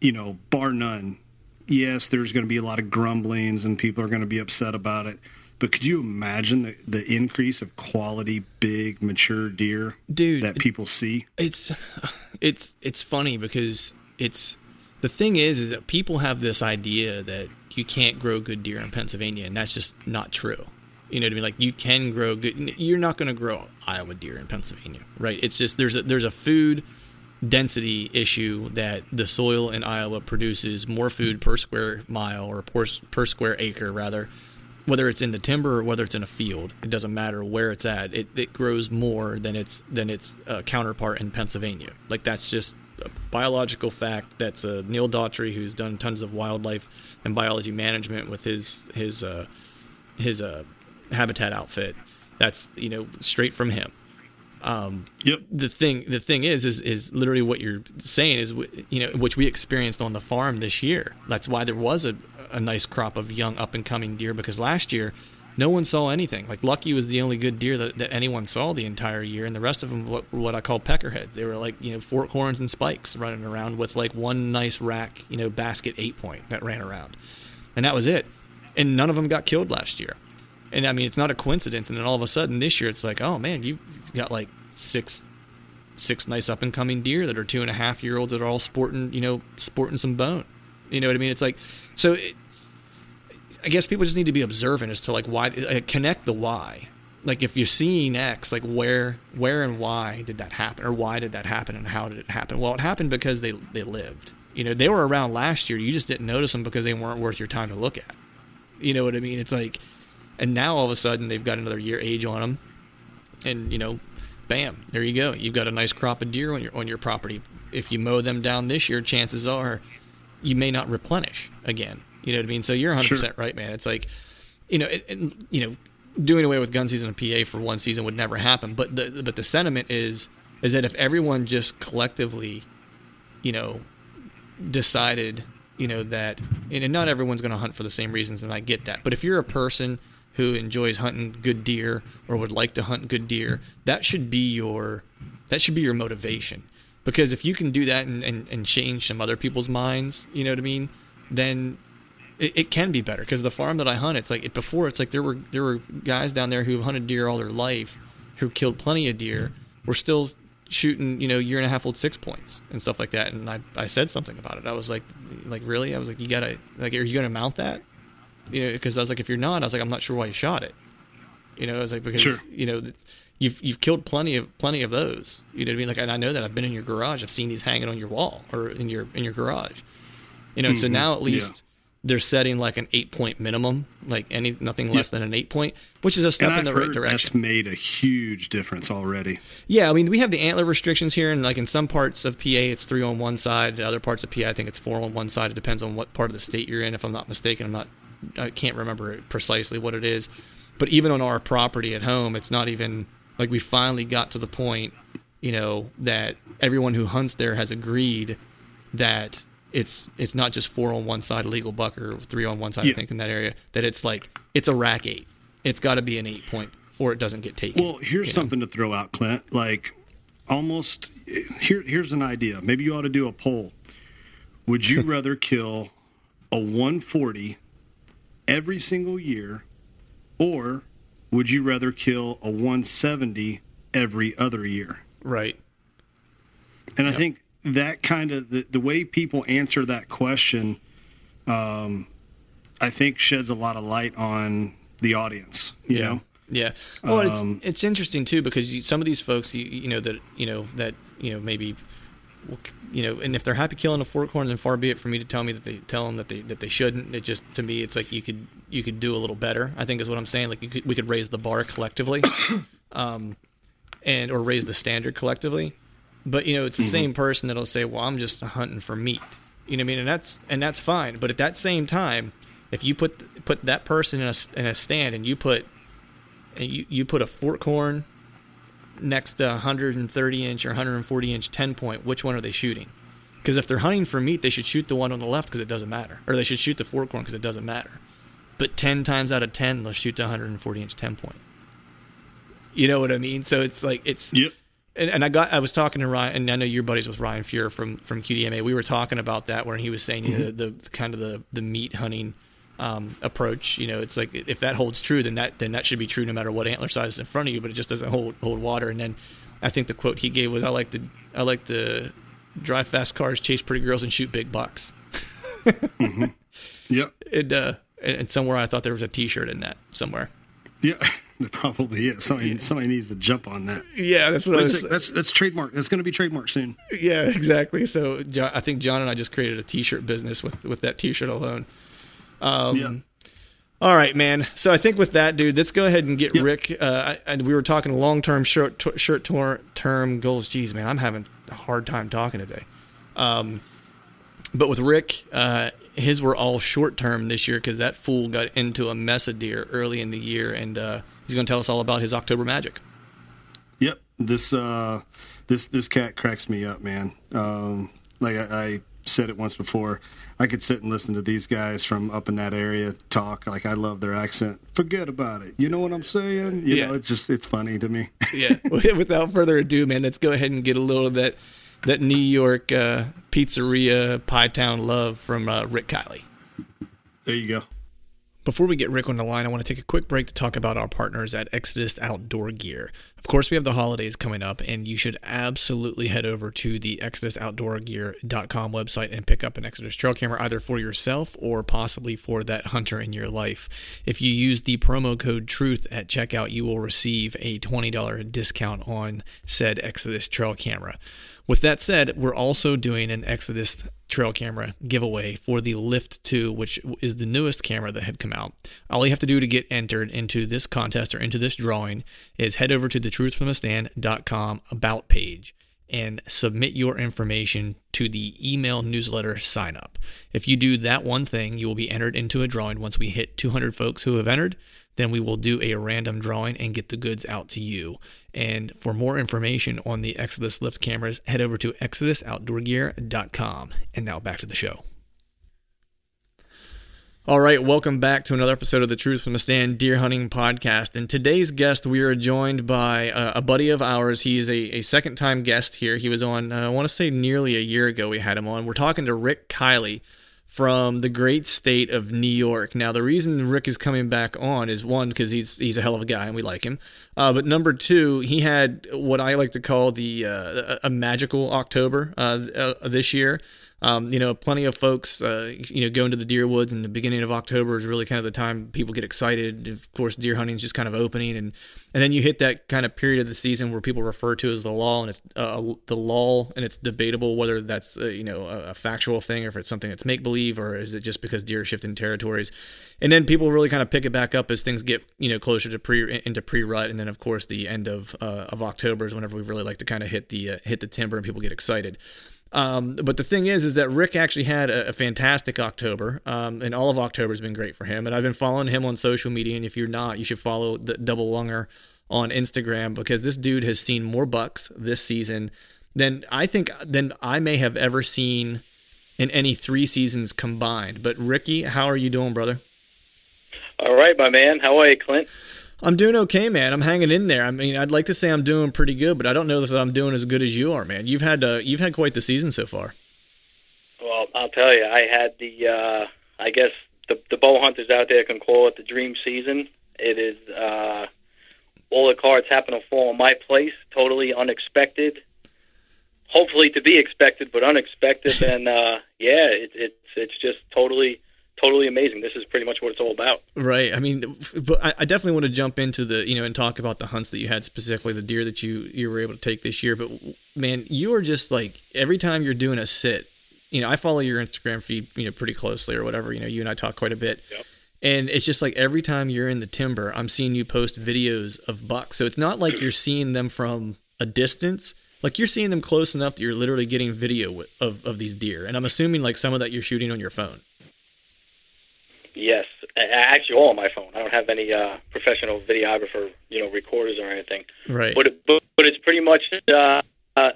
you know, bar none, yes, there's going to be a lot of grumblings and people are going to be upset about it. But could you imagine the, the increase of quality, big, mature deer, dude, that people see? It's, it's, it's funny because it's the thing is, is that people have this idea that you can't grow good deer in Pennsylvania, and that's just not true. You know what I mean? Like you can grow good. You're not going to grow Iowa deer in Pennsylvania, right? It's just there's a there's a food density issue that the soil in Iowa produces more food per square mile or per, per square acre rather whether it's in the timber or whether it's in a field it doesn't matter where it's at it, it grows more than its than its uh, counterpart in Pennsylvania like that's just a biological fact that's uh, Neil Dougherty who's done tons of wildlife and biology management with his his uh, his uh, habitat outfit that's you know straight from him um, yep. The thing, the thing is, is, is literally what you're saying is, you know, which we experienced on the farm this year. That's why there was a, a nice crop of young up and coming deer because last year no one saw anything. Like Lucky was the only good deer that, that anyone saw the entire year, and the rest of them were what, what I call peckerheads. They were like you know fork horns and spikes running around with like one nice rack, you know, basket eight point that ran around, and that was it. And none of them got killed last year. And I mean, it's not a coincidence. And then all of a sudden this year, it's like, oh man, you have got like six six nice up and coming deer that are two and a half year olds that are all sporting, you know, sporting some bone. You know what I mean? It's like so. It, I guess people just need to be observant as to like why uh, connect the why. Like if you're seeing X, like where where and why did that happen, or why did that happen, and how did it happen? Well, it happened because they they lived. You know, they were around last year. You just didn't notice them because they weren't worth your time to look at. You know what I mean? It's like, and now all of a sudden they've got another year age on them, and you know, bam, there you go. You've got a nice crop of deer on your on your property. If you mow them down this year, chances are you may not replenish again. You know what I mean? So you're 100 sure. percent right, man. It's like, you know, it, it, you know, doing away with gun season in PA for one season would never happen. But the but the sentiment is is that if everyone just collectively, you know, decided, you know, that and not everyone's going to hunt for the same reasons, and I get that. But if you're a person who enjoys hunting good deer or would like to hunt good deer, that should be your that should be your motivation. Because if you can do that and, and, and change some other people's minds, you know what I mean, then it, it can be better. Because the farm that I hunt, it's like it, before, it's like there were there were guys down there who've hunted deer all their life, who killed plenty of deer, were still shooting, you know, year and a half old six points and stuff like that. And I, I said something about it. I was like, like really? I was like, you gotta like, are you gonna mount that? You know, because I was like, if you're not, I was like, I'm not sure why you shot it. You know, I was like, because sure. you know, you've you've killed plenty of plenty of those. You know what I mean? Like, and I know that I've been in your garage. I've seen these hanging on your wall or in your in your garage. You know, mm-hmm. so now at least. Yeah. They're setting like an eight point minimum, like any nothing less yeah. than an eight point, which is a step in the right direction. That's made a huge difference already. Yeah, I mean we have the antler restrictions here, and like in some parts of PA it's three on one side, other parts of PA I think it's four on one side. It depends on what part of the state you're in. If I'm not mistaken, I'm not I can't remember precisely what it is, but even on our property at home, it's not even like we finally got to the point, you know, that everyone who hunts there has agreed that it's it's not just four on one side legal buck or three on one side. Yeah. I think in that area that it's like it's a rack eight. It's got to be an eight point or it doesn't get taken. Well, here's something know? to throw out, Clint. Like almost here. Here's an idea. Maybe you ought to do a poll. Would you [laughs] rather kill a 140 every single year, or would you rather kill a 170 every other year? Right. And yep. I think that kind of the, the way people answer that question, um, I think sheds a lot of light on the audience. You yeah. know. Yeah. Well, um, it's it's interesting too because you, some of these folks, you, you know that you know that you know maybe you know, and if they're happy killing a fork horn, then far be it for me to tell me that they tell them that they that they shouldn't. It just to me, it's like you could you could do a little better. I think is what I'm saying. Like could, we could raise the bar collectively, [coughs] um, and or raise the standard collectively. But you know, it's the mm-hmm. same person that'll say, "Well, I'm just hunting for meat." You know what I mean? And that's and that's fine. But at that same time, if you put put that person in a in a stand and you put and you you put a fork horn next to 130 inch or 140 inch 10 point, which one are they shooting? Because if they're hunting for meat, they should shoot the one on the left because it doesn't matter, or they should shoot the fork horn because it doesn't matter. But 10 times out of 10, they'll shoot the 140 inch 10 point. You know what I mean? So it's like it's. Yep. And, and I got I was talking to Ryan, and I know your buddies with Ryan Fuhr from from QDMA. We were talking about that where he was saying mm-hmm. you know, the, the kind of the the meat hunting um, approach. You know, it's like if that holds true, then that then that should be true no matter what antler size is in front of you. But it just doesn't hold hold water. And then I think the quote he gave was, "I like to I like to drive fast cars, chase pretty girls, and shoot big bucks." mm-hmm. Yep. [laughs] And uh, and somewhere I thought there was a T-shirt in that somewhere. Yeah. [laughs] probably is. Somebody, somebody needs to jump on that. Yeah, that's what I was. That's that's trademark. That's going to be trademark soon. Yeah, exactly. So John, I think John and I just created a T-shirt business with with that T-shirt alone. Um, Yeah. All right, man. So I think with that, dude, let's go ahead and get Yep. Rick. Uh, and we were talking long term, short t- short term goals. Jeez, man, I'm having a hard time talking today. Um, but with Rick, uh, his were all short term this year because that fool got into a mess of deer early in the year, and uh, he's going to tell us all about his October magic. Yep. This uh, this this cat cracks me up, man. Um, like I, I said it once before, I could sit and listen to these guys from up in that area talk. Like I love their accent. Forget about it. You know what I'm saying? You Yeah. know, it's just it's funny to me. yeah. [laughs] [laughs] Without further ado, man, let's go ahead and get a little of that that New York uh, pizzeria Pie Town love from uh, Rick Kiley. there you go. Before we get Rick on the line, I want to take a quick break to talk about our partners at Exodus Outdoor Gear. Of course, we have the holidays coming up, and you should absolutely head over to the ExodusOutdoorGear.com website and pick up an Exodus trail camera either for yourself or possibly for that hunter in your life. If you use the promo code TRUTH at checkout, you will receive a $20 discount on said Exodus trail camera. With that said, we're also doing an Exodus trail camera giveaway for the Lift 2, which is the newest camera that had come out. All you have to do to get entered into this contest or into this drawing is head over to the truthfromthestand.com about page and submit your information to the email newsletter sign up. If you do that one thing, you will be entered into a drawing. Once we hit 200 folks who have entered, then we will do a random drawing and get the goods out to you. And for more information on the Exodus lift cameras, head over to exodusoutdoorgear.com. And now back to the show. All right, welcome back to another episode of the Truth from the Stand Deer Hunting Podcast. And today's guest, we are joined by uh, a buddy of ours. He is a, a second time guest here. He was on, uh, I want to say nearly a year ago, we had him on. We're talking to Rick Kiley from the great state of New York. Now, the reason Rick is coming back on is one because he's he's a hell of a guy and we like him. Uh, but number two, he had what I like to call the uh, a magical October uh, uh, this year. Um, you know, plenty of folks, uh, you know, go into the deer woods in the beginning of October is really kind of the time people get excited. Of course, deer hunting is just kind of opening, and and then you hit that kind of period of the season where people refer to as the lull, and it's uh, the lull, and it's debatable whether that's uh, you know a, a factual thing or if it's something that's make believe or is it just because deer shift in territories, and then people really kind of pick it back up as things get you know closer to pre into pre rut, and then of course the end of uh, of October is whenever we really like to kind of hit the uh, hit the timber and people get excited. Um, but the thing is, is that Rick actually had a, a fantastic October, um, and all of October has been great for him. And I've been following him on social media, and if you're not, you should follow the Double Lunger on Instagram because this dude has seen more bucks this season than I think than I may have ever seen in any three seasons combined. But Ricky, how are you doing, brother? All right, my man. How are you, Clint? I'm doing okay, man. I'm hanging in there. I mean, I'd like to say I'm doing pretty good, but I don't know that I'm doing as good as you are, man. You've had uh, you've had quite the season so far. Well, I'll tell you, I had the, uh, I guess the the bow hunters out there can call it the dream season. It is uh, all the cards happen to fall in my place, totally unexpected. Hopefully to be expected, but unexpected. [laughs] and uh, yeah, it, it's it's just totally totally amazing. This is pretty much what it's all about. Right. I mean, but I, I definitely want to jump into the you know and talk about the hunts that you had specifically the deer that you you were able to take this year. But man, you are just like every time you're doing a sit, you know, I follow your Instagram feed you know pretty closely or whatever. You know, you and I talk quite a bit. Yep. And it's just like every time you're in the timber, I'm seeing you post videos of bucks. So it's not like you're seeing them from a distance. Like you're seeing them close enough that you're literally getting video of, of these deer. And I'm assuming like some of that you're shooting on your phone. Yes, A- actually, all on my phone. I don't have any uh, professional videographer, you know, recorders or anything. Right. But it, but, but it's pretty much uh, uh,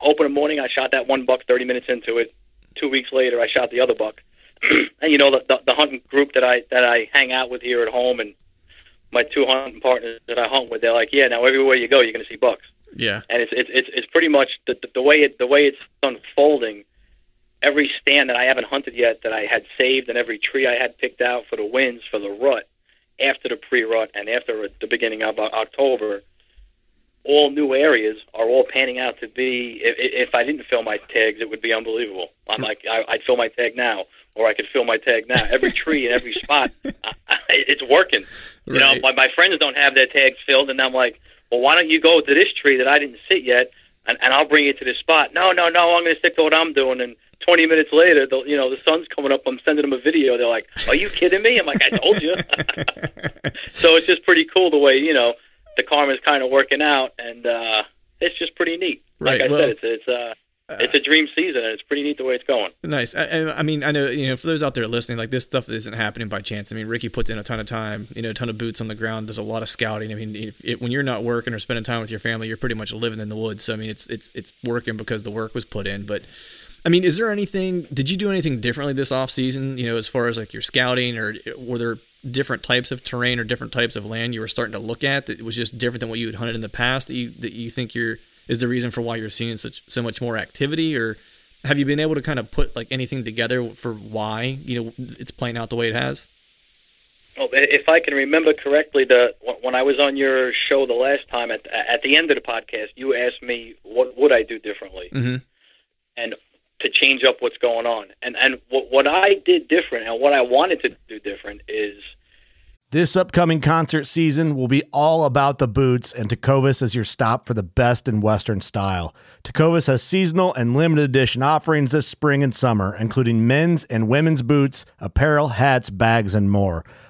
open in the morning. I shot that one buck 30 minutes into it. Two weeks later, I shot the other buck. [clears throat] and you know the, the the hunting group that I that I hang out with here at home, and my two hunting partners that I hunt with, they're like, yeah, now everywhere you go, you're going to see bucks. yeah. And it's it's it's, it's pretty much the, the the way it the way it's unfolding. Every stand that I haven't hunted yet that I had saved, and every tree I had picked out for the wins for the rut after the pre-rut and after the beginning of October, all new areas are all panning out to be. If, if I didn't fill my tags, it would be unbelievable. I'm like, I, I'd fill my tag now, or I could fill my tag now. Every tree and every spot, [laughs] I, I, it's working. You know, my, my friends don't have their tags filled, and I'm like, well, why don't you go to this tree that I didn't sit yet, and, and I'll bring you to this spot. No, no, no, I'm going to stick to what I'm doing. And 20 minutes later, the, you know, the sun's coming up. I'm sending them a video. They're like, are you kidding me? I'm like, I told you. [laughs] so it's just pretty cool the way you know the karma's kind of working out, and uh, it's just pretty neat. Like I well- said, it's it's uh, it's a dream season, and it's pretty neat the way it's going. Nice. I, I- mean, I know you know for those out there listening, like this stuff isn't happening by chance. I mean, Ricky puts in a ton of time, you know, a ton of boots on the ground. Does a lot of scouting. I mean, if, it, when you're not working or spending time with your family, you're pretty much living in the woods. So I mean, it's it's it's working because the work was put in. But I mean, is there anything? Did you do anything differently this off season? You know, as far as like your scouting, or were there different types of terrain or different types of land you were starting to look at that was just different than what you had hunted in the past? That you that you think you're is the reason for why you're seeing such so much more activity or have you been able to kind of put like anything together for why you know it's playing out the way it has? Well, if I can remember correctly, the when I was on your show the last time at at the end of the podcast, you asked me what would I do differently, Mm-hmm. and to change up what's going on. And and what what I did different and what I wanted to do different is This upcoming concert season will be all about the boots, and Tecovas is your stop for the best in Western style. Tecovas has seasonal and limited edition offerings this spring and summer, including men's and women's boots, apparel, hats, bags, and more.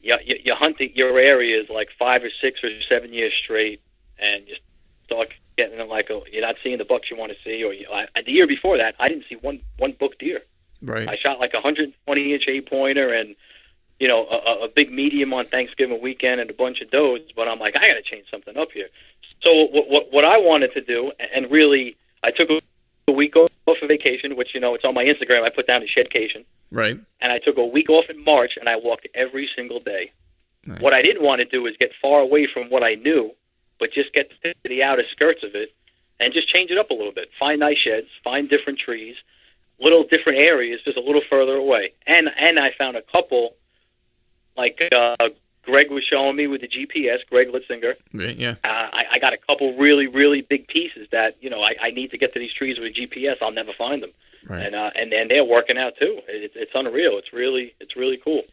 You, you, you hunt your areas like five or six or seven years straight, and you start getting them like a, you're not seeing the bucks you want to see. Or you, I, the year before that, I didn't see one one book deer. Right. I shot like a 120 inch eight pointer and you know a, a- a big medium on Thanksgiving weekend and a bunch of does. But I'm like, I got to change something up here. So what, what what I wanted to do, and really, I took a, week off of vacation, which you know it's on my Instagram. I put down a shedcation Right. and I took a week off in March, and I walked every single day. Nice. What I didn't want to do was get far away from what I knew, but just get to the outer skirts of it and just change it up a little bit. Find nice sheds, find different trees, little different areas, just a little further away. And and I found a couple, like uh, Greg was showing me with the GPS, Greg Litzinger. Right. Yeah. Uh, I, I got a couple really, really big pieces that you know I, I need to get to these trees with a GPS. I'll never find them, Right. and uh, and and they're working out too. It's it's unreal. It's really it's really cool.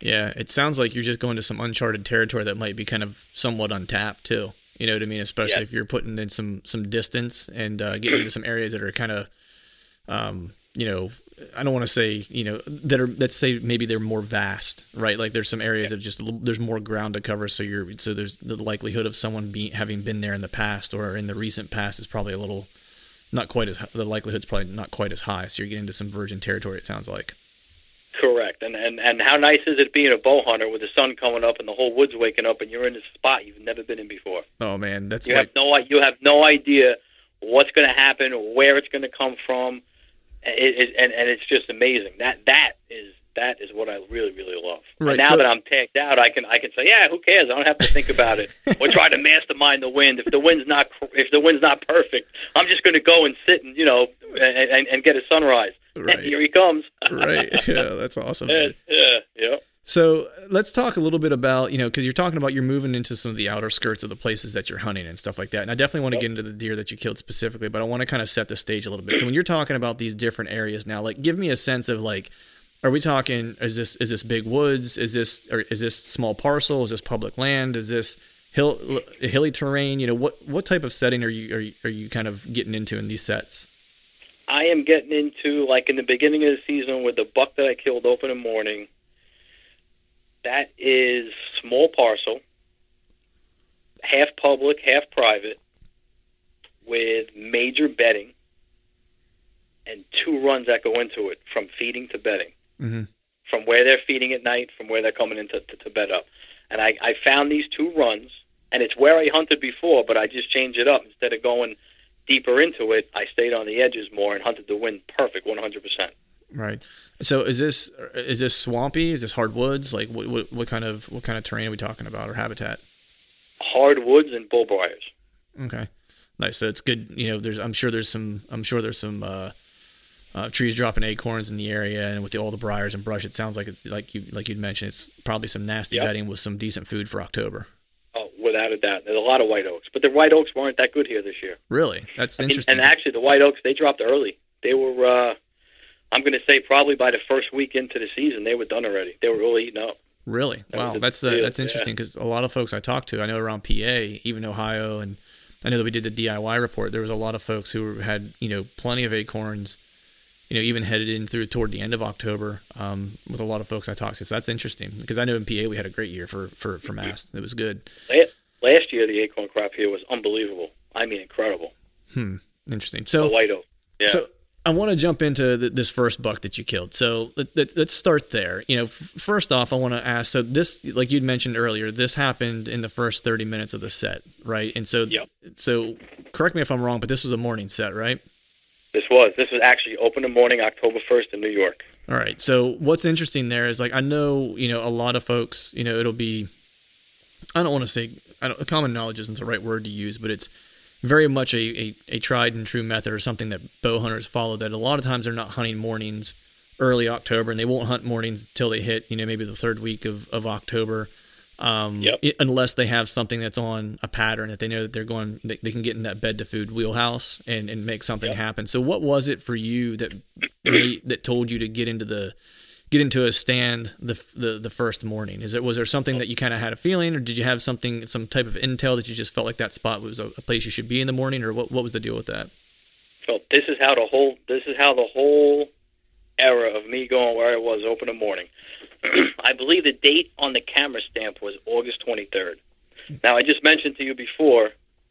Yeah. It sounds like you're just going to some uncharted territory that might be kind of somewhat untapped too. You know what I mean? Especially Yeah. if you're putting in some some distance and uh, getting into some areas that are kind of, um, you know, I don't want to say you know that are let's say maybe they're more vast, right? Like there's some areas that just there's more ground to cover, so you're so there's the likelihood of someone being having been there in the past or in the recent past is probably a little not quite as the likelihood's probably not quite as high. So you're getting into some virgin territory. It sounds like. Correct. And and and how nice is it being a bow hunter with the sun coming up and the whole woods waking up and you're in a spot you've never been in before. Oh man, that's You like have no you have no idea what's going to happen, or where it's going to come from. It, it, and and it's just amazing. That that is that is what I really really love. Right, And now so- that I'm tagged out, I can I can say, yeah, who cares? I don't have to think about it [laughs] or try to mastermind the wind. If the wind's not if the wind's not perfect, I'm just going to go and sit and you know and, and, and get a sunrise. Right. Here he comes. right. [laughs] Yeah, that's awesome. yeah, yeah. So let's talk a little bit about you know because you're talking about you're moving into some of the outer skirts of the places that you're hunting and stuff like that. And I definitely want to get into the deer that you killed specifically, but I want to kind of set the stage a little bit. So when you're talking about these different areas now, like give me a sense of like. Are we talking? Is this is this big woods? Is this or is this small parcel? Is this public land? Is this hill hilly terrain? You know what what type of setting are you are you, are you kind of getting into in these sets? I am getting into like in the beginning of the season with the buck that I killed open in the morning. That is small parcel, half public, half private, with major bedding and two runs that go into it from feeding to bedding. Mm-hmm. From where they're feeding at night, from where they're coming into to, to bed up. And I, I found these two runs, and it's where I hunted before, but I just changed it up. Instead of going deeper into it, I stayed on the edges more and hunted the wind perfect, 100%. Right. So is this is this swampy? Is this hardwoods? Like what, what, what kind of what kind of terrain are we talking about or habitat? Hardwoods and bull briars. Okay. Nice. So it's good. You know, there's I'm sure there's some I'm sure there's some uh, uh, trees dropping acorns in the area, and with the, all the briars and brush, it sounds like it, like you like you'd mentioned, it's probably some nasty Yep. bedding with some decent food for October. Oh, without a doubt. There's a lot of white oaks, but the white oaks weren't that good here this year. Really, that's interesting. And actually, the white oaks they dropped early. They were, uh, I'm going to say, probably by the first week into the season, they were done already. They were really eating up. Really? That Wow, that's uh, that's interesting because a lot of folks I talked to, I know around PA, even Ohio, and I know that we did the DIY report. There was a lot of folks who had you know plenty of acorns, you know, even headed in through toward the end of October. Um, with a lot of folks I talked to, so that's interesting because I know in PA we had a great year for for for mast. It was good. Last year, the acorn crop here was unbelievable. I mean, incredible. Hmm. Interesting. The So white oak. Yeah. So I want to jump into th this first buck that you killed. So let, let, let's start there. You know, f- first off, I want to ask. So this, like you'd mentioned earlier, this happened in the first thirty minutes of the set, right? And so, Yep. so correct me if I'm wrong, but this was a morning set, right? this was this was actually open in the morning, October 1st in New York. All right. So what's interesting there is like I know you know a lot of folks. You know, it'll be. I don't want to say I don't, common knowledge isn't the right word to use, but it's very much a, a, a tried and true method or something that bow hunters follow. That a lot of times they're not hunting mornings early October, and they won't hunt mornings until they hit you know maybe the third week of of October. Um, Yep. i- unless they have something that's on a pattern that they know that they're going, they, they can get in that bed to food wheelhouse and, and make something Yep. happen. So, what was it for you that that told you to get into the get into a stand the the, the first morning? Is it was there something that you kind of had a feeling, or did you have something some type of intel that you just felt like that spot was a, a place you should be in the morning, or what what was the deal with that? So this is how the whole this is how the whole era of me going where I was open in the morning. [clears throat] I believe the date on the camera stamp was August 23rd. Now I just mentioned to you before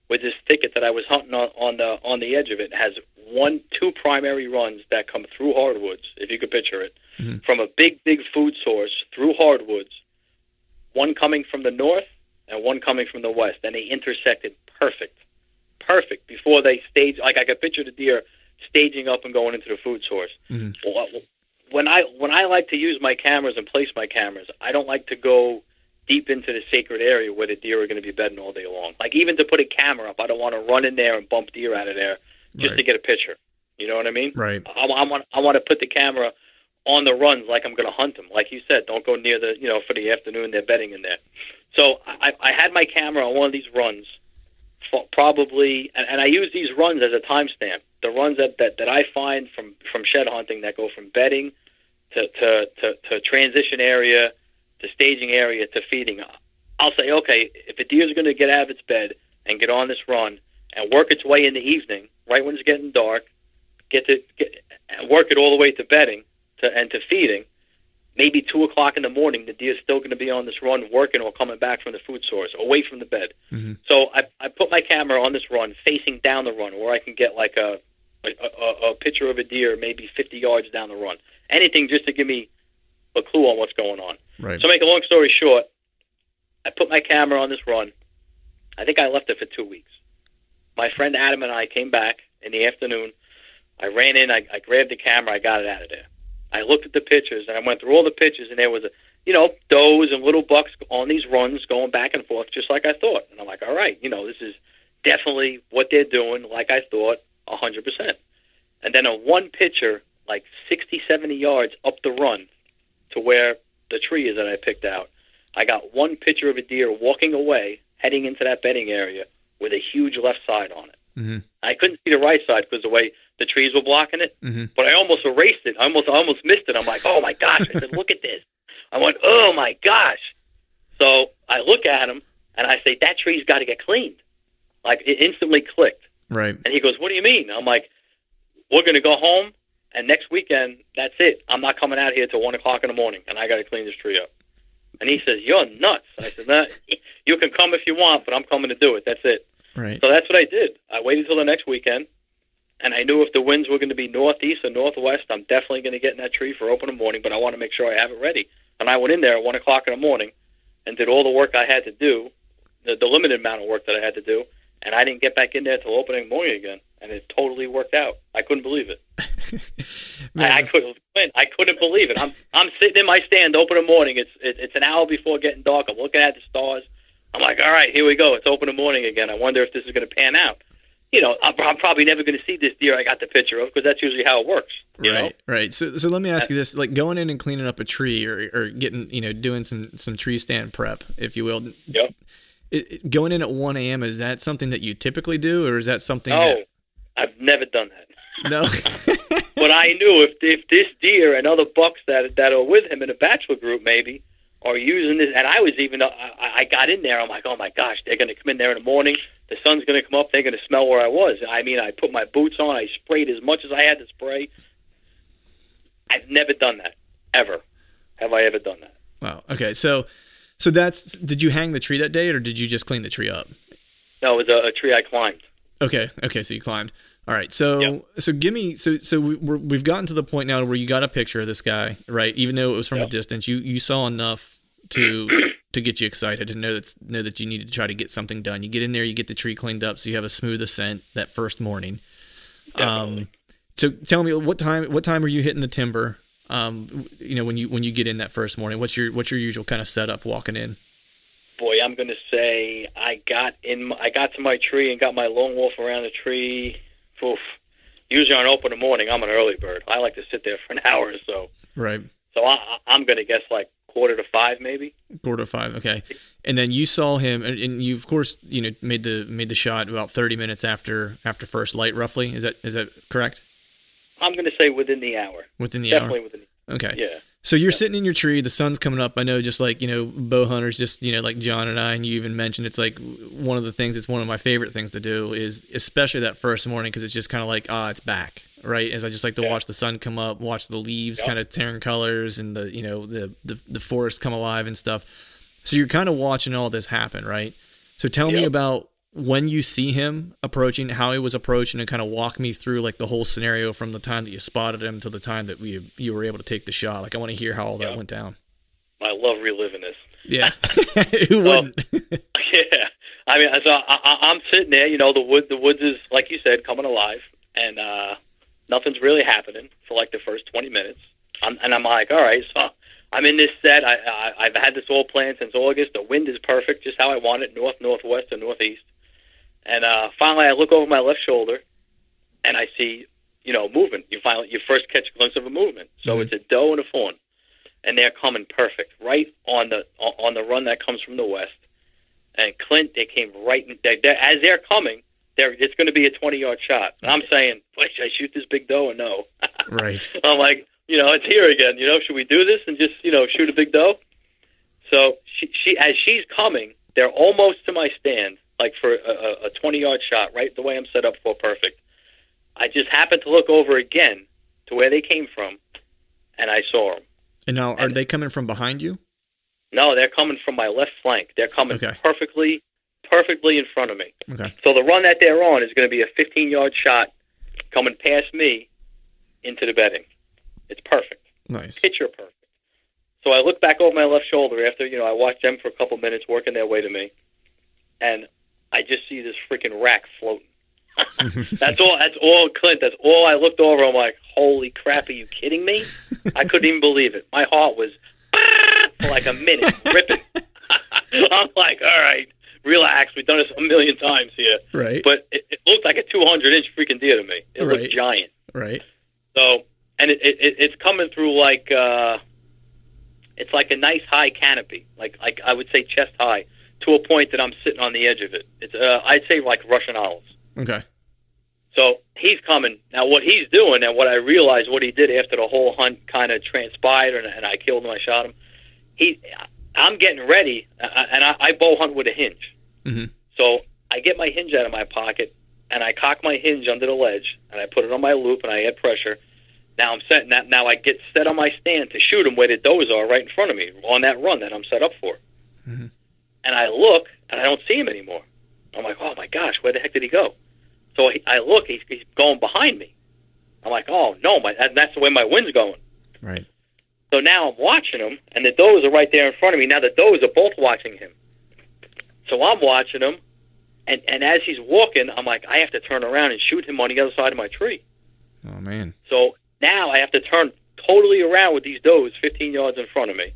with this thicket that I was hunting on, on the on the edge of it has one two primary runs that come through hardwoods if you could picture it Mhm. from a big big food source through hardwoods one coming from the north and one coming from the west and they intersected perfect perfect before they stage like I could picture the deer staging up and going into the food source. Mhm. Well, When I when I like to use my cameras and place my cameras, I don't like to go deep into the sacred area where the deer are going to be bedding all day long. Like even to put a camera up, I don't want to run in there and bump deer out of there just to get a picture. You know what I mean? Right. I, I want I want to put the camera on the runs like I'm going to hunt them. Like you said, don't go near the you know for the afternoon. They're bedding in there. So I, I had my camera on one of these runs, probably, and, and I use these runs as a timestamp. The runs that, that, that I find from, from shed hunting that go from bedding to, to, to, to transition area to staging area to feeding. I'll say, okay, if a deer's going to get out of its bed and get on this run and work its way in the evening, right when it's getting dark, get to get, work it all the way to bedding to, and to feeding, maybe two o'clock in the morning, the deer's still going to be on this run working or coming back from the food source, away from the bed. Mhm. So I, I put my camera on this run, facing down the run, where I can get like a a, a, a picture of a deer maybe 50 yards down the run. Anything just to give me a clue on what's going on. Right. So, make a long story short, I put my camera on this run. I think I left it for two weeks. My friend Adam and I came back in the afternoon. I ran in, I, I grabbed the camera, I got it out of there. I looked at the pictures, and I went through all the pictures, and there was a, you know, does and little bucks on these runs going back and forth, just like I thought. And I'm like, all right, you know, this is definitely what they're doing, like I thought, 100%. And then on one picture, like 60, 70 yards up the run to where the tree is that I picked out, I got one picture of a deer walking away, heading into that bedding area with a huge left side on it. Mhm. I couldn't see the right side because the way the trees were blocking it, Mhm. but I almost erased it. I almost, I almost missed it. I'm like, oh my gosh! I said, look at this. I went, oh my gosh. So I look at him and I say, that tree's got to get cleaned. Like it instantly clicked. Right. And he goes, "What do you mean?" I'm like, "We're going to go home, and next weekend, that's it. I'm not coming out here till one o'clock in the morning, and I got to clean this tree up." And he says, "You're nuts." I said, nah, "You can come if you want, but I'm coming to do it. That's it." Right. So that's what I did. I waited until the next weekend, and I knew if the winds were going to be northeast or northwest, I'm definitely going to get in that tree for open in the morning. But I want to make sure I have it ready. And I went in there at one o'clock in the morning, and did all the work I had to do, the, the limited amount of work that I had to do, and I didn't get back in there till opening morning again. And it totally worked out. I couldn't believe it. Man, [laughs] I, I couldn't. I couldn't believe it. I'm I'm sitting in my stand, open in the morning. It's it, it's an hour before getting dark. I'm looking at the stars. I'm like, all right, here we go. It's open in the morning again. I wonder if this is going to pan out. You know, I'm, I'm probably never going to see this deer I got the picture of because that's usually how it works. You right, know? right. So, so let me ask uh, you this: like going in and cleaning up a tree, or, or getting, you know, doing some some tree stand prep, if you will. Yep. It, it- going in at one a.m. is that something that you typically do, or is that something? No, I've never done that. that, no. [laughs] But I knew if if this deer and other bucks that that are with him in a bachelor group maybe are using this, and I was even uh, I, I got in there. I'm like, oh my gosh, they're going to come in there in the morning. The sun's going to come up. They're going to smell where I was. I mean, I put my boots on. I sprayed as much as I had to spray. I've never done that ever. Have I ever done that? wow. Okay. So, so that's. Did you hang the tree that day, or did you just clean the tree up? No, it was a, a tree I climbed. Okay. Okay. So you climbed. All right. So Yep. so give me so so we, we're, we've gotten to the point now where you got a picture of this guy, right? Even though it was from a distance, you you saw enough to to get you excited and know that know that you need to try to get something done. You get in there, you get the tree cleaned up, so you have a smooth ascent that first morning. Um, so tell me what time what time are you hitting the timber? Um, you know when you when you get in that first morning, what's your what's your usual kind of setup walking in? Boy, I'm going to say I got in. I got to my tree and got my lone wolf around the tree. Oof. Usually on open in the morning, I'm an early bird. I like to sit there for an [laughs] hour or so. Right. So I, I- I'm going to guess like quarter to five, maybe. Quarter to five, okay. And then you saw him, and, and you of course you know made the made the shot about thirty minutes after after first light, roughly. Is that is that correct? I'm going to say within the hour. Within the Definitely hour. within. Okay. Yeah. So you're sitting in your tree, the sun's coming up. I know, just like you know, bow hunters, just you know, like John and I, and you even mentioned it's like one of the things. It's one of my favorite things to do is, especially that first morning, because it's just kind of like ah, it's back, right? As I just like to Yeah. watch the sun come up, watch the leaves Yep. kind of turn colors, and the you know the the the forest come alive and stuff. So you're kind of watching all this happen, right? So tell me about when you see him approaching, how he was approaching, and kind of walk me through like the whole scenario from the time that you spotted him to the time that we you were able to take the shot. Like I want to hear how all that went down. I love reliving this. Yeah, [laughs] [laughs] who wouldn't? [laughs] yeah. I mean, so I, I, I'm sitting there. You know, the wood, the woods is like you said, coming alive, and uh, nothing's really happening for like the first 20 minutes. I'm, and I'm like, all right, so I'm in this set. I, I I've had this all planned since August. The wind is perfect, just how I want it, north, northwest, or northeast. And uh, finally, I look over my left shoulder, and I see, you know, movement. You finally, you first catch a glimpse of a movement. So Mhm. it's a doe and a fawn, and they're coming perfect, right on the on the run that comes from the west. And Clint, they came right in, they, they, as they're coming. They're, it's going to be a 20 yard shot. And I'm saying, should I shoot this big doe or no? [laughs] right. I'm like, you know, it's here again. You know, should we do this and just, you know, shoot a big doe? So she, she as she's coming, they're almost to my stand, like for a, a 20 yard shot, right the way I'm set up for, perfect. I just happened to look over again to where they came from, and I saw them. And now, are And- they coming from behind you? No, they're coming from my left flank. They're coming Okay. perfectly, perfectly in front of me. Okay. So the run that they're on is going to be a 15 yard shot coming past me into the bedding. It's perfect. Nice. Picture perfect. So I look back over my left shoulder after, you know, I watch them for a couple minutes working their way to me. And I just see this freaking rack floating. [laughs] that's all that's all Clint, that's all I looked over. I'm like, holy crap, are you kidding me? I couldn't even believe it. My heart was [laughs] for like a minute, ripping. [laughs] I'm like, all right, relax. We've done this a million times here. Right. But it, it looked like a 200 inch freaking deer to me. It Right. looked giant. right. So, and it, it, it's coming through like uh, it's like a nice high canopy, like like I would say chest high, to a point that I'm sitting on the edge of it. It's uh, I'd say like Russian olives. Okay. So he's coming now. What he's doing, and what I realized, what he did after the whole hunt kind of transpired, and, and I killed him, I shot him. He, I'm getting ready, uh, and I, I bow hunt with a hinge. Mhm. So I get my hinge out of my pocket, and I cock my hinge under the ledge, and I put it on my loop, and I add pressure. Now I'm set. Now, now I get set on my stand to shoot him where the does are, right in front of me, on that run that I'm set up for. Mhm. And I look, and I don't see him anymore. I'm like, oh my gosh, where the heck did he go? So I, I look, he's, he's going behind me. I'm like, oh no, my that, that's the way my wind's going. Right. So now I'm watching him, and the does are right there in front of me. Now the does are both watching him. So I'm watching him, and and as he's walking, I'm like, I have to turn around and shoot him on the other side of my tree. Oh man. So now I have to turn totally around with these does 15 yards in front of me.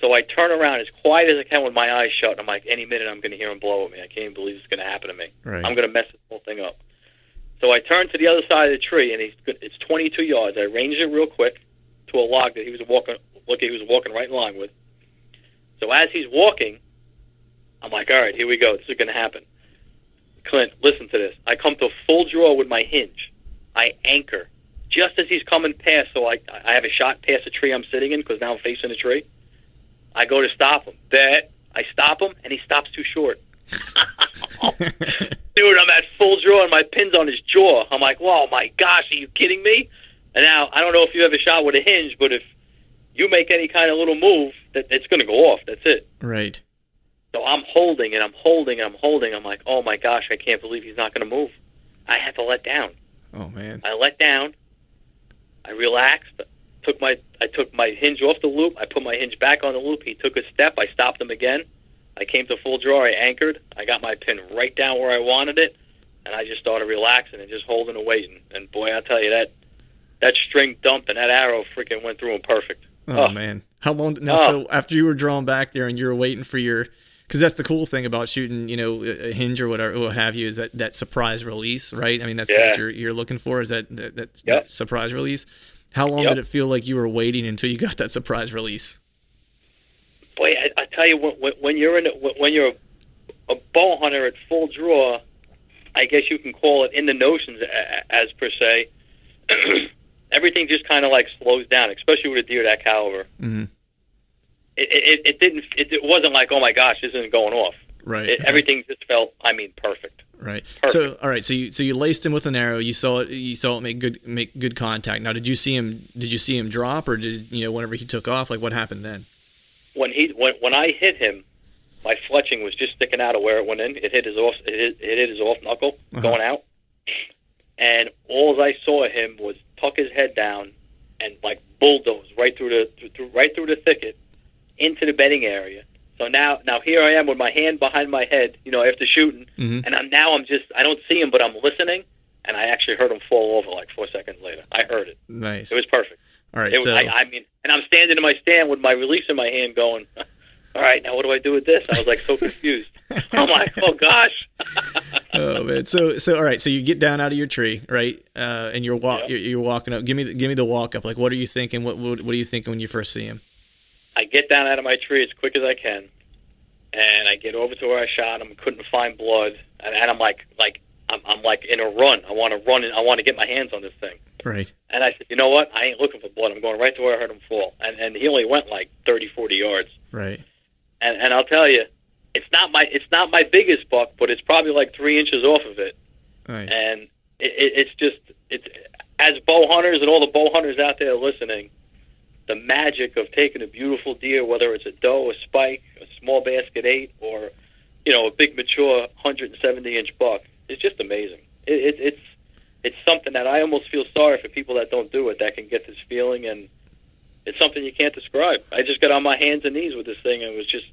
So I turn around as quiet as I can with my eyes shut. And I'm like, any minute I'm going to hear him blow at me. I can't even believe it's going to happen to me. Right. I'm going to mess this whole thing up. So I turn to the other side of the tree, and he's it's 22 yards. I ranged it real quick to a log that he was walking. Look, he was walking right in line with. So as he's walking, I'm like, all right, here we go. This is going to happen. Clint, listen to this. I come to full draw with my hinge. I anchor just as he's coming past. So I I have a shot past the tree I'm sitting in because now I'm facing the tree. I go to stop him. Bet I stop him, and he stops too short. [laughs] Dude, I'm at full draw, and my pin's on his jaw. I'm like, whoa, my gosh, are you kidding me? And now I don't know if you ever shot with a hinge, but if you make any kind of little move, that it's going to go off. That's it. Right. So I'm holding and I'm holding and I'm holding. I'm like, oh my gosh, I can't believe he's not going to move. I had to let down. Oh man. I let down. I relaxed. Took my I took my hinge off the loop. I put my hinge back on the loop. He took a step. I stopped him again. I came to full draw. I anchored. I got my pin right down where I wanted it, and I just started relaxing and just holding and waiting. And boy, I tell you that that string dumped and that arrow freaking went through him perfect. Oh, Oh. man. How long? Now, Oh. so after you were drawn back there and you were waiting for your, because that's the cool thing about shooting, you know, a a hinge or whatever, what have you, is that that surprise release, right? I mean, that's Yeah. what you're you're looking for, is that that, that, Yep. that surprise release. How long Yep. did it feel like you were waiting until you got that surprise release? boy, I, I tell you, when, when, you're in, a, when you're a, a bow hunter at full draw, I guess you can call it in the notions as per se. [clears throat] everything just kind of like slows down, especially with a deer that caliber. Mm-hmm. It, it, it didn't. It, it wasn't like, oh my gosh, this isn't going off. Right. It, everything just felt, I mean, perfect. Right. Perfect. So all right. So you so you laced him with an arrow. You saw it. You saw it make good make good contact. Now, did you see him? Did you see him drop, or did you know whenever he took off? Like what happened then? When he when when I hit him, my fletching was just sticking out of where it went in. It hit his off. It hit, it hit his off knuckle Uh-huh. going out, and all I saw him was tuck his head down and like bulldoze right through the through right through the thicket into the bedding area. So now now here I am with my hand behind my head, you know, after shooting, Mhm. and I'm now I'm just I don't see him, but I'm listening, and I actually heard him fall over like four seconds later. I heard it. Nice. It was perfect. all right. It was, so I, I mean, and I'm standing in my stand with my release in my hand, going, [laughs] "All right, now what do I do with this?" I was like so confused. [laughs] I'm like, "Oh gosh!" [laughs] oh man. So so all right. So you get down out of your tree, right? Uh, and you're walk. Yep. You're, you're walking up. Give me the, give me the walk up. Like what are you thinking? What what, what are you thinking when you first see him? I get down out of my tree as quick as I can, and I get over to where I shot him. Couldn't find blood, and, and I'm like, like I'm, I'm like in a run. I want to run, and I want to get my hands on this thing. Right. And I said, "You know what? I ain't looking for blood. I'm going right to where I heard him fall." And and he only went like 30, 40 yards. Right. And and I'll tell you, it's not my it's not my biggest buck, but it's probably like three inches off of it. Nice. and it, it, it's just it's as bow hunters and all the bow hunters out there listening, the magic of taking a beautiful deer, whether it's a doe, a spike, a small basket eight, or you know a big mature 170 inch buck, is just amazing. It, it, it's it's something that I almost feel sorry for people that don't do it that can get this feeling, and it's something you can't describe. I just got on my hands and knees with this thing, and it was just.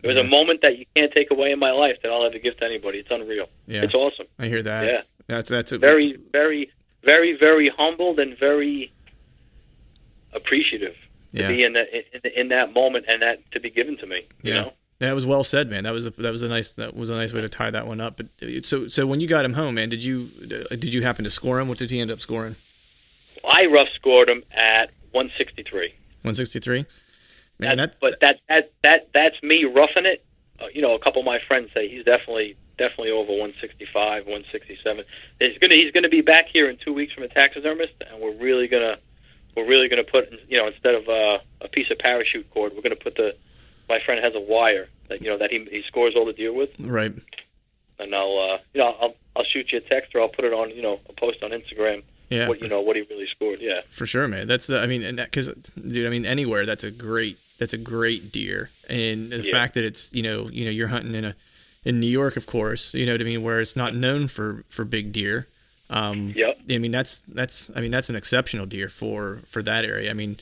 It was a moment that you can't take away in my life that I'll ever give to anybody. It's unreal. yeah. It's awesome. I hear that. Yeah. That's that's a, very, very, very, very humbled and very appreciative to Yeah. be in that in, in that moment and that to be given to me. You Yeah. know, That was well said, man. That was a, that was a nice that was a nice way to tie that one up. But uh, so so when you got him home, man, did you uh, did you happen to score him? What did he end up scoring? I rough scored him at 163. One sixty three. Man, That- that's but that that that that's me roughing it. Uh, you know, a couple of my friends say he's definitely definitely over 165, 167. He's gonna he's gonna be back here in two weeks from a taxidermist, and we're really gonna we're really gonna put you know instead of uh, a piece of parachute cord, we're gonna put the my friend has a wire that you know that he he scores all the deer with, right. and I'll uh, you know I'll I'll shoot you a text or I'll put it on you know a post on Instagram Yeah, what you know what he really scored. Yeah. for sure, man. That's uh, I mean, and that because dude, I mean, anywhere that's a great that's a great deer, and the Yeah. fact that it's you know you know you're hunting in a in New York, of course, you know what I mean, where it's not known for for big deer. Um, Yep. I mean that's that's I mean that's an exceptional deer for for that area. I mean,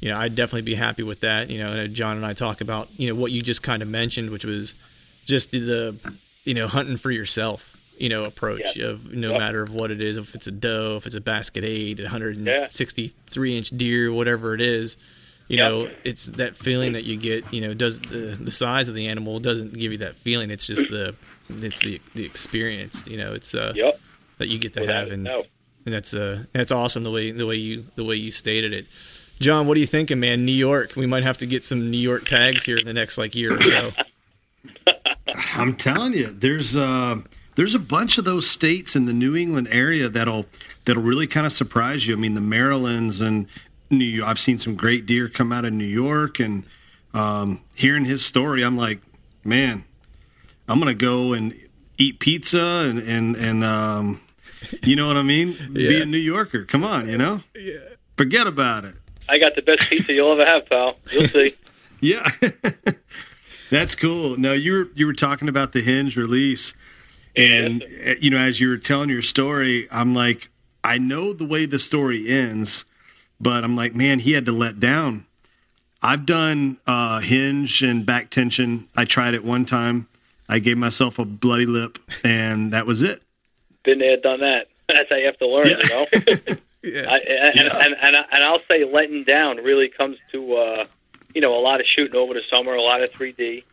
you know, I'd definitely be happy with that. You know, John and I talk about you know what you just kind of mentioned, which was just the you know hunting for yourself. You know, approach Yeah. of no Yep. matter of what it is, if it's a doe, if it's a basket eight, 163 inch deer, whatever it is. You Yep. know, it's that feeling that you get. You know, does the the size of the animal doesn't give you that feeling. It's just the it's the the experience. You know, it's uh Yep. That you get to Without have, a and, doubt. and that's uh that's awesome the way the way you the way you stated it. John, what are you thinking, man? New York, we might have to get some New York tags here in the next like year or so. [laughs] I'm telling you, there's uh, there's a bunch of those states in the New England area that'll that'll really kind of surprise you. I mean, the Marylands and New York. I've seen some great deer come out of New York, and um, hearing his story, I'm like, man, I'm gonna go and eat pizza and and and um, you know what I mean? Be a New Yorker. Come on, you know? Forget about it. I got the best pizza you'll ever have, pal. You'll see. [laughs] Yeah. [laughs] That's cool. No, you were you were talking about the hinge release and you know as you were telling your story, I'm like I know the way the story ends, but I'm like, man, he had to let down. I've done uh hinge and back tension. I tried it one time. I gave myself a bloody lip and that was it. Been there, done that. [laughs] That's how you have to learn, Yeah. you know. [laughs] yeah. I, and, Yeah. and, and and I'll say letting down really comes to uh, you know a lot of shooting over the summer, a lot of 3D,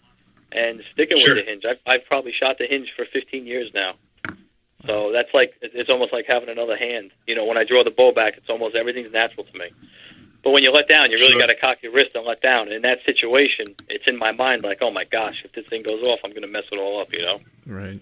and sticking Sure. with the hinge. I've, I've probably shot the hinge for 15 years now, so that's like it's almost like having another hand. You know, when I draw the bow back, it's almost everything's natural to me. But when you let down, you really Sure. got to cock your wrist and let down. And in that situation, it's in my mind like, oh my gosh, if this thing goes off, I'm going to mess it all up. You know. right.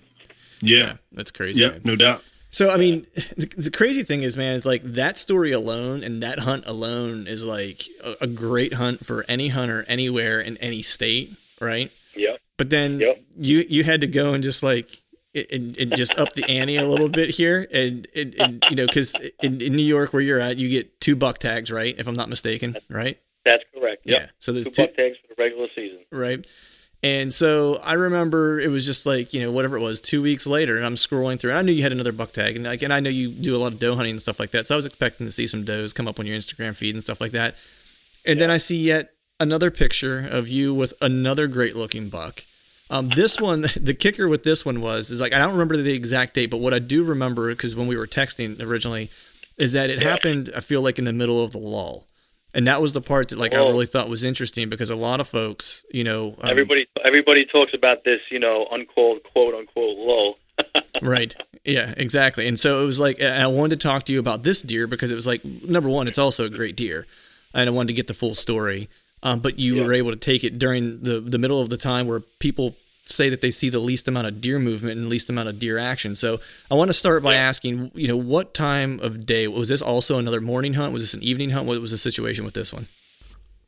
Yeah. That's crazy. Yeah, man. no doubt. So I mean, [laughs] the, the crazy thing is, man, is like that story alone and that hunt alone is like a, a great hunt for any hunter anywhere in any state, right? Yep. But then Yep. you you had to go and just like and, and just up the ante a little bit here, and, and, and you know, because in, in New York where you're at, you get two buck tags, right? If I'm not mistaken, right? That's correct. Yep. Yeah. So there's Two two, buck tags for the regular season. right? And so I remember it was just like you know whatever it was, two weeks later, and I'm scrolling through. And I knew you had another buck tag, and like, and I know you do a lot of doe hunting and stuff like that. So I was expecting to see some does come up on your Instagram feed and stuff like that. And then I see yet another picture of you with another great looking buck. Um, this [laughs] one, the kicker with this one was is like I don't remember the exact date, but what I do remember because when we were texting originally, is that it happened. I feel like in the middle of the lull. And that was the part that, like, I Oh. really thought was interesting because a lot of folks, you know, um, everybody everybody talks about this, you know, unquote quote unquote lull. [laughs] Right. Yeah, exactly. And so it was like, I wanted to talk to you about this deer because it was like, number one, it's also a great deer. And I wanted to get the full story. Um, but you were able to take it during the, the middle of the time where people say that they see the least amount of deer movement and least amount of deer action. So I want to start by asking, you know, what time of day was this also another morning hunt? Was this an evening hunt? What was the situation with this one?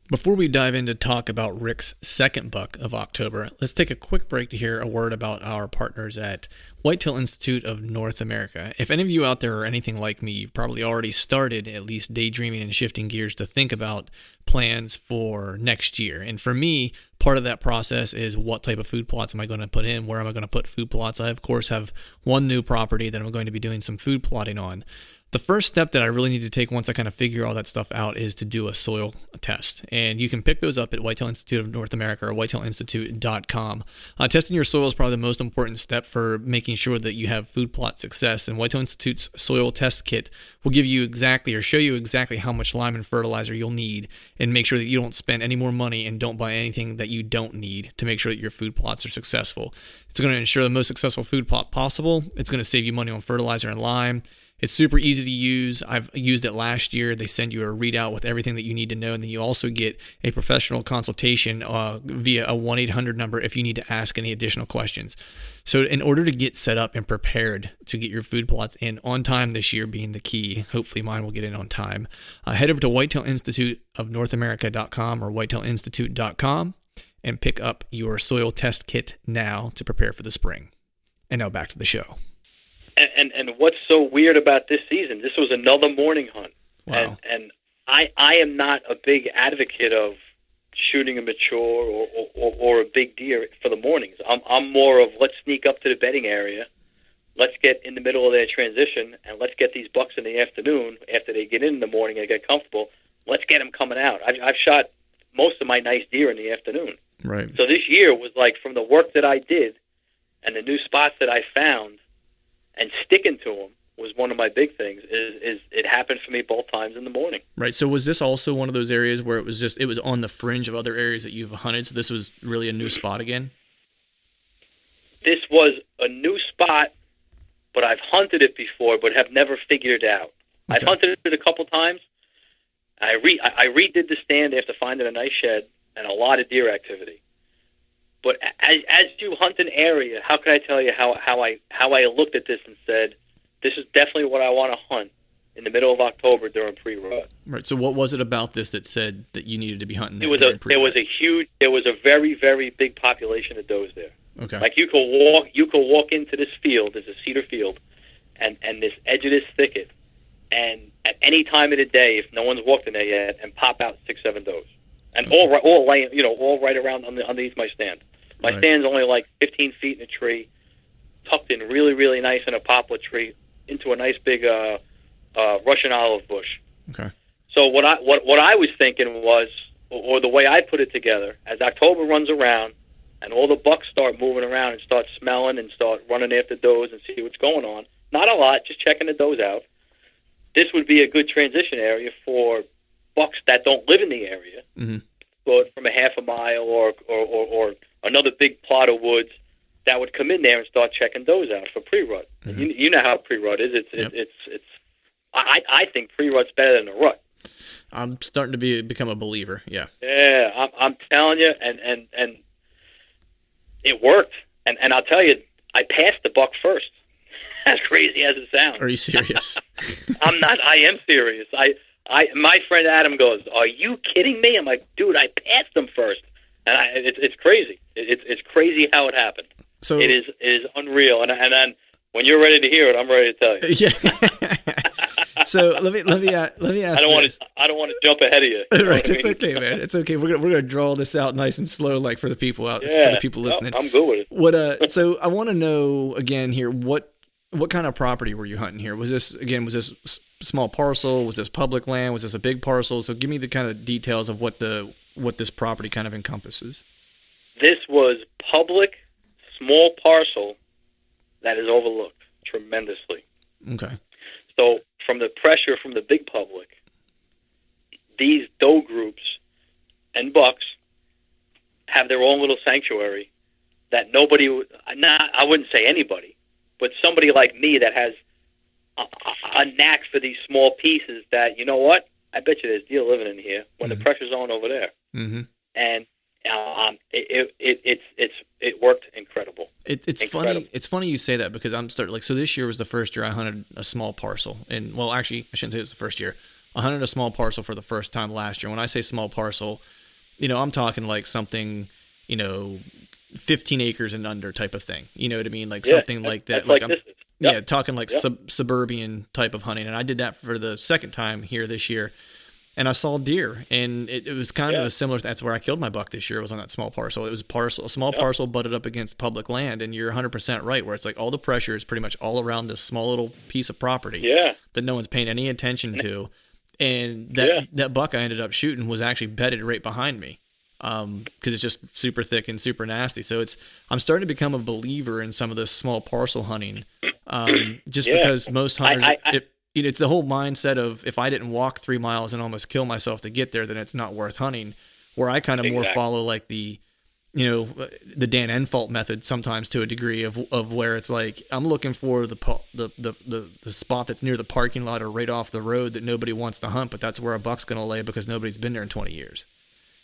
Before we dive in to talk about Rick's second buck of October, let's take a quick break to hear a word about our partners at Whitetail Institute of North America. If any of you out there are anything like me, you've probably already started at least daydreaming and shifting gears to think about plans for next year. And for me, part of that process is what type of food plots am I going to put in? Where am I going to put food plots? I, of course, have one new property that I'm going to be doing some food plotting on. The first step that I really need to take once I kind of figure all that stuff out is to do a soil test. And you can pick those up at Whitetail Institute of North America or whitetailinstitute.com. Uh, testing your soil is probably the most important step for making sure that you have food plot success. And Whitetail Institute's soil test kit will give you exactly or show you exactly how much lime and fertilizer you'll need and make sure that you don't spend any more money and don't buy anything that you don't need to make sure that your food plots are successful. It's going to ensure the most successful food plot possible. It's going to save you money on fertilizer and lime. It's super easy to use. I've used it last year. They send you a readout with everything that you need to know, and then you also get a professional consultation uh, via a 1 800 number if you need to ask any additional questions. So, in order to get set up and prepared to get your food plots in on time this year, being the key, hopefully mine will get in on time, uh, head over to Whitetail Institute of North America.com or whitetailinstitute.com and pick up your soil test kit now to prepare for the spring. And now back to the show. And, and and what's so weird about this season? This was another morning hunt, Wow. and and I I am not a big advocate of shooting a mature or, or, or a big deer for the mornings. I'm I'm more of let's sneak up to the bedding area, let's get in the middle of their transition, and let's get these bucks in the afternoon after they get in, in the morning and get comfortable. Let's get them coming out. I've, I've shot most of my nice deer in the afternoon. Right. So this year was like from the work that I did and the new spots that I found and sticking to them was one of my big things. Is is it happened for me both times in the morning. Right. So was this also one of those areas where it was just it was on the fringe of other areas that you've hunted? So this was really a new spot again. This was a new spot, but I've hunted it before, but have never figured it out. I've hunted it a couple times. I re I I redid the stand after finding a nice shed and a lot of deer activity. But as, as you hunt an area, how can I tell you how, how I how I looked at this and said, this is definitely what I want to hunt in the middle of October during pre-rut. Right. So what was it about this that said that you needed to be hunting? There was a there was a huge there was a very very big population of does there. okay. Like you could walk, you could walk into this field. There's a cedar field, and and this edge of this thicket, and at any time of the day, if no one's walked in there yet, and pop out six, seven does, and all right, all laying, you know, all right around on the, underneath my stand. My Right. stand's only like 15 feet in a tree, tucked in really, really nice in a poplar tree, into a nice big uh, uh, Russian olive bush. okay. So what I what what I was thinking was, or the way I put it together, as October runs around, and all the bucks start moving around and start smelling and start running after does and see what's going on. Not a lot, just checking the does out. This would be a good transition area for bucks that don't live in the area, Mhm. but from a half a mile or or, or or another big plot of woods that would come in there and start checking those out for pre-rut. Mhm. You, you know how pre-rut is. It's Yep. it's it's. I I think pre-rut's better than the rut. I'm starting to be become a believer. Yeah. Yeah, I'm, I'm telling you, and and and it worked. And and I'll tell you, I passed the buck first. [laughs] As crazy as it sounds, Are you serious? [laughs] I'm not. I am serious. I I my friend Adam goes, "Are you kidding me?" I'm like, "Dude, I passed them first. and I, it's it's crazy. It, it's it's crazy how it happened. so It is it is unreal. And and then when you're ready to hear it, I'm ready to tell you. [laughs] Yeah. so let me let me uh, let me ask. I don't want to. I don't want to jump ahead of you. [laughs] You right, what I it's mean? okay, man. It's okay. We're gonna we're gonna draw this out nice and slow, like for the people out, Yeah, for the people no, listening. I'm good with it. What uh? [laughs] So I want to know again here what what kind of property were you hunting here? Was this again? Was this small parcel? Was this public land? Was this a big parcel? So give me the kind of details of what the what this property kind of encompasses. This was public, small parcel that is overlooked tremendously. Okay. So from the pressure from the big public, these doe groups and bucks have their own little sanctuary that nobody not I wouldn't say anybody, but somebody like me that has a, knack for these small pieces that you know what I bet you there's deer living in here when Mhm. the pressure's on over there, Mm-hmm. and um, it, it, it it's it's it worked incredible. It, it's Incredible. funny. It's funny you say that because I'm starting like so. This year was the first year I hunted a small parcel, and well, actually, I shouldn't say it was the first year. I hunted a small parcel for the first time last year. When I say small parcel, you know, I'm talking like something, you know, 15 acres and under type of thing. You know what I mean? Like Yeah, something like that. Like, like I'm is. yeah, talking like Yep. sub- suburban type of hunting, and I did that for the second time here this year. And I saw deer, and it, it was kind of a similar. That's where I killed my buck this year. It was on that small parcel. It was a parcel, a small Yep. parcel butted up against public land, and you're 100 percent right. Where it's like all the pressure is pretty much all around this small little piece of property Yeah. that no one's paying any attention to. And that Yeah. that buck I ended up shooting was actually bedded right behind me, because it's just super thick and super nasty. So it's I'm starting to become a believer in some of this small parcel hunting, um, just Yeah. because most hunters, I- I- it, you know, it's the whole mindset of if I didn't walk three miles and almost kill myself to get there, then it's not worth hunting. Where I kind of more follow like the you know the Dan Infalt method sometimes to a degree of of where it's like I'm looking for the the the the, the spot that's near the parking lot or right off the road that nobody wants to hunt, but that's where a buck's going to lay because nobody's been there in 20 years.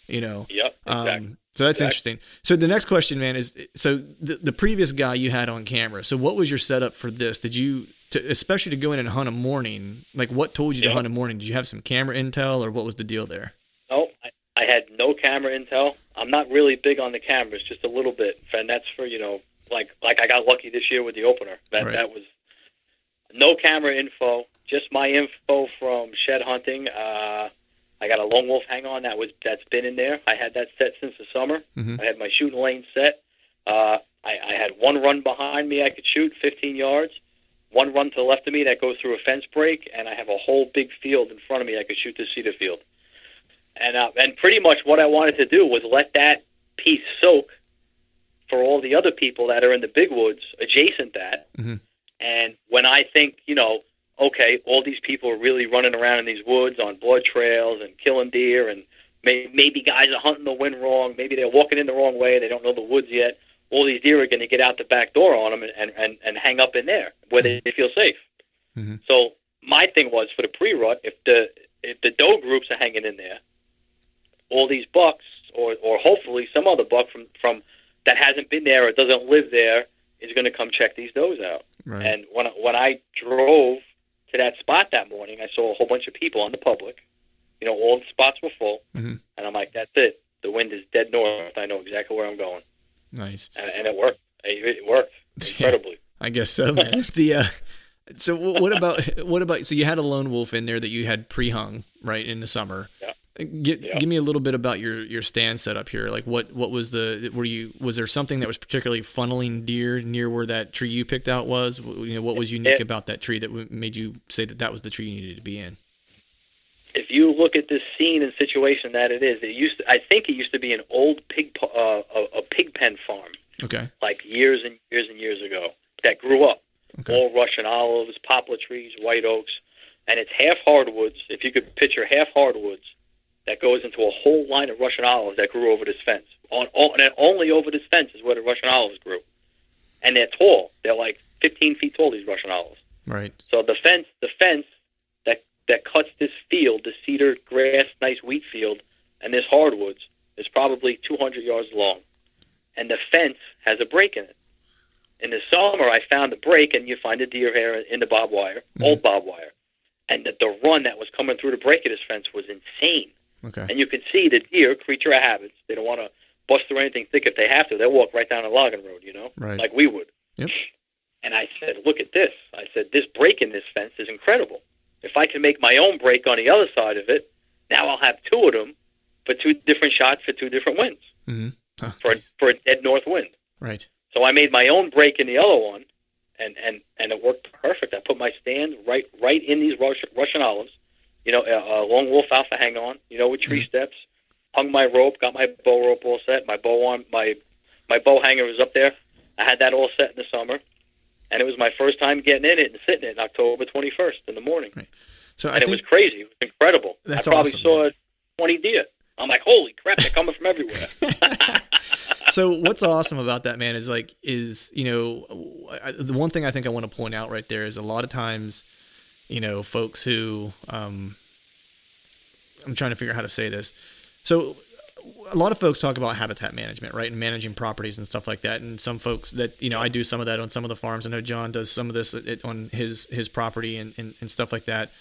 You know. Yep. Exactly. Um, so that's Exactly. interesting. So the next question, man, is so the, the previous guy you had on camera. So what was your setup for this? Did you, to, especially to go in and hunt a morning? Like what told you to hunt a morning? Did you have some camera intel, or what was the deal there? No, I, I had no camera intel. I'm not really big on the cameras, just a little bit, and that's for you know, like like I got lucky this year with the opener. That Right. that was no camera info, just my info from shed hunting. Uh, I got a lone wolf hang on that was that's been in there. I had that set since the summer. Mhm. I had my shooting lane set. Uh, I, I had one run behind me I could shoot 15 yards, one run to the left of me that goes through a fence break, and I have a whole big field in front of me I could shoot the cedar field. And uh, and pretty much what I wanted to do was let that piece soak for all the other people that are in the big woods adjacent that. Mhm. And when I think, you know, okay, all these people are really running around in these woods on blood trails and killing deer, and may, maybe guys are hunting the wind wrong, maybe they're walking in the wrong way, they don't know the woods yet. All these deer are going to get out the back door on them and, and, and, and hang up in there where they feel safe. Mhm. So my thing was for the pre-rut, if the if the doe groups are hanging in there, all these bucks, or or hopefully some other buck from from that hasn't been there or doesn't live there is going to come check these does out. Right. And when when I drove to that spot that morning, I saw a whole bunch of people on the public. You know, all the spots were full, Mhm. and I'm like, "That's it. The wind is dead north. I know exactly where I'm going," nice. and, and it worked. It, worked [laughs] incredibly. I guess so, man. [laughs] the uh, so what about [laughs] what about so you had a lone wolf in there that you had pre-hung right in the summer. Yeah. Get, Yeah. Give me a little bit about your your stand setup here. Like what what was the were you was there something that was particularly funneling deer near where that tree you picked out was? You know what was unique It- about that tree that made you say that that was the tree you needed to be in? if you look at this scene and situation that it is, it used to, I think it used to be an old pig uh, a, a pig pen farm Okay. like years and years and years ago that grew up. Okay. All Russian olives, poplar trees, white oaks, and it's half hardwoods. If you could picture half hardwoods, that goes into a whole line of Russian olives that grew over this fence. On, on and only over this fence is where the Russian olives grew, and they're tall. They're like 15 feet tall. These Russian olives. Right. So the fence, the fence that that cuts this field, the cedar grass, nice wheat field, and this hardwoods is probably 200 yards long, and the fence has a break in it. In the summer, I found the break, and you find a deer hair in the barbed wire, old mm-hmm. barbed wire, and the, the run that was coming through the break of this fence was insane. Okay. And you can see the deer, creature of habits, they don't want to bust through anything thick if they have to. They'll walk right down a logging road, you know, Right. like we would. Yep. And I said, look at this. I said, this break in this fence is incredible. If I can make my own break on the other side of it, now I'll have two of them for two different shots for two different winds, Mm-hmm. Huh. for a, for a dead north wind. Right. So I made my own break in the other one, and, and, and it worked perfect. I put my stand right right in these Russian, Russian olives, you know, a, lone wolf alpha hang on, you know, with tree mm-hmm. steps. Hung my rope, got my bow rope all set. My bow on my my bow hanger was up there. I had that all set in the summer, and it was my first time getting in it and sitting in it October 21st in the morning, So I and it was crazy. It was incredible. That's I probably awesome, saw man. 20 deer. I'm like, holy crap, they're coming from everywhere. [laughs] so what's awesome about that man is like is you know the one thing i think i want to point out right there is a lot of times you know folks who um i'm trying to figure out how to say this. So a lot of folks talk about habitat management right and managing properties and stuff like that. And some folks that you know i do some of that on some of the farms. I know john does some of this on his his property and, and, and stuff like that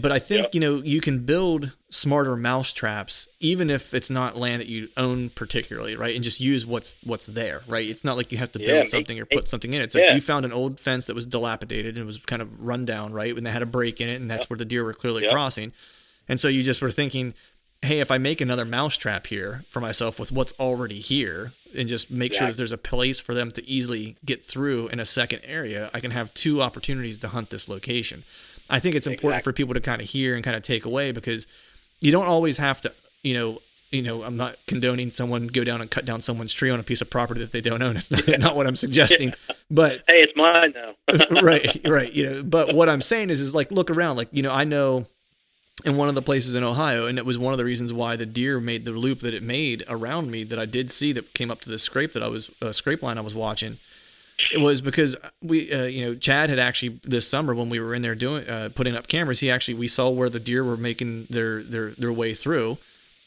but I think Yeah. you know you can build smarter mouse traps even if it's not land that you own particularly, right? And just use what's what's there, right? It's not like you have to build make- something or make- put something in it. So yeah. you found an old fence that was dilapidated and was kind of run down, right? And they had a break in it, and that's where the deer were clearly Yeah. crossing. And so you just were thinking, hey, if I make another mouse trap here for myself with what's already here, and just make sure that there's a place for them to easily get through in a second area, I can have two opportunities to hunt this location. I think it's important Exactly. for people to kind of hear and kind of take away because you don't always have to, you know, you know, I'm not condoning someone go down and cut down someone's tree on a piece of property that they don't own. It's not, not what I'm suggesting. But hey, it's mine now. [laughs] [laughs] right, right. You know, but what I'm saying is, is like look around. Like you know, I know in one of the places in Ohio, and it was one of the reasons why the deer made the loop that it made around me that I did see that came up to the scrape that I was uh, scrape line I was watching. It was because we, uh, you know, Chad had actually this summer when we were in there doing uh, putting up cameras. He actually we saw where the deer were making their their their way through,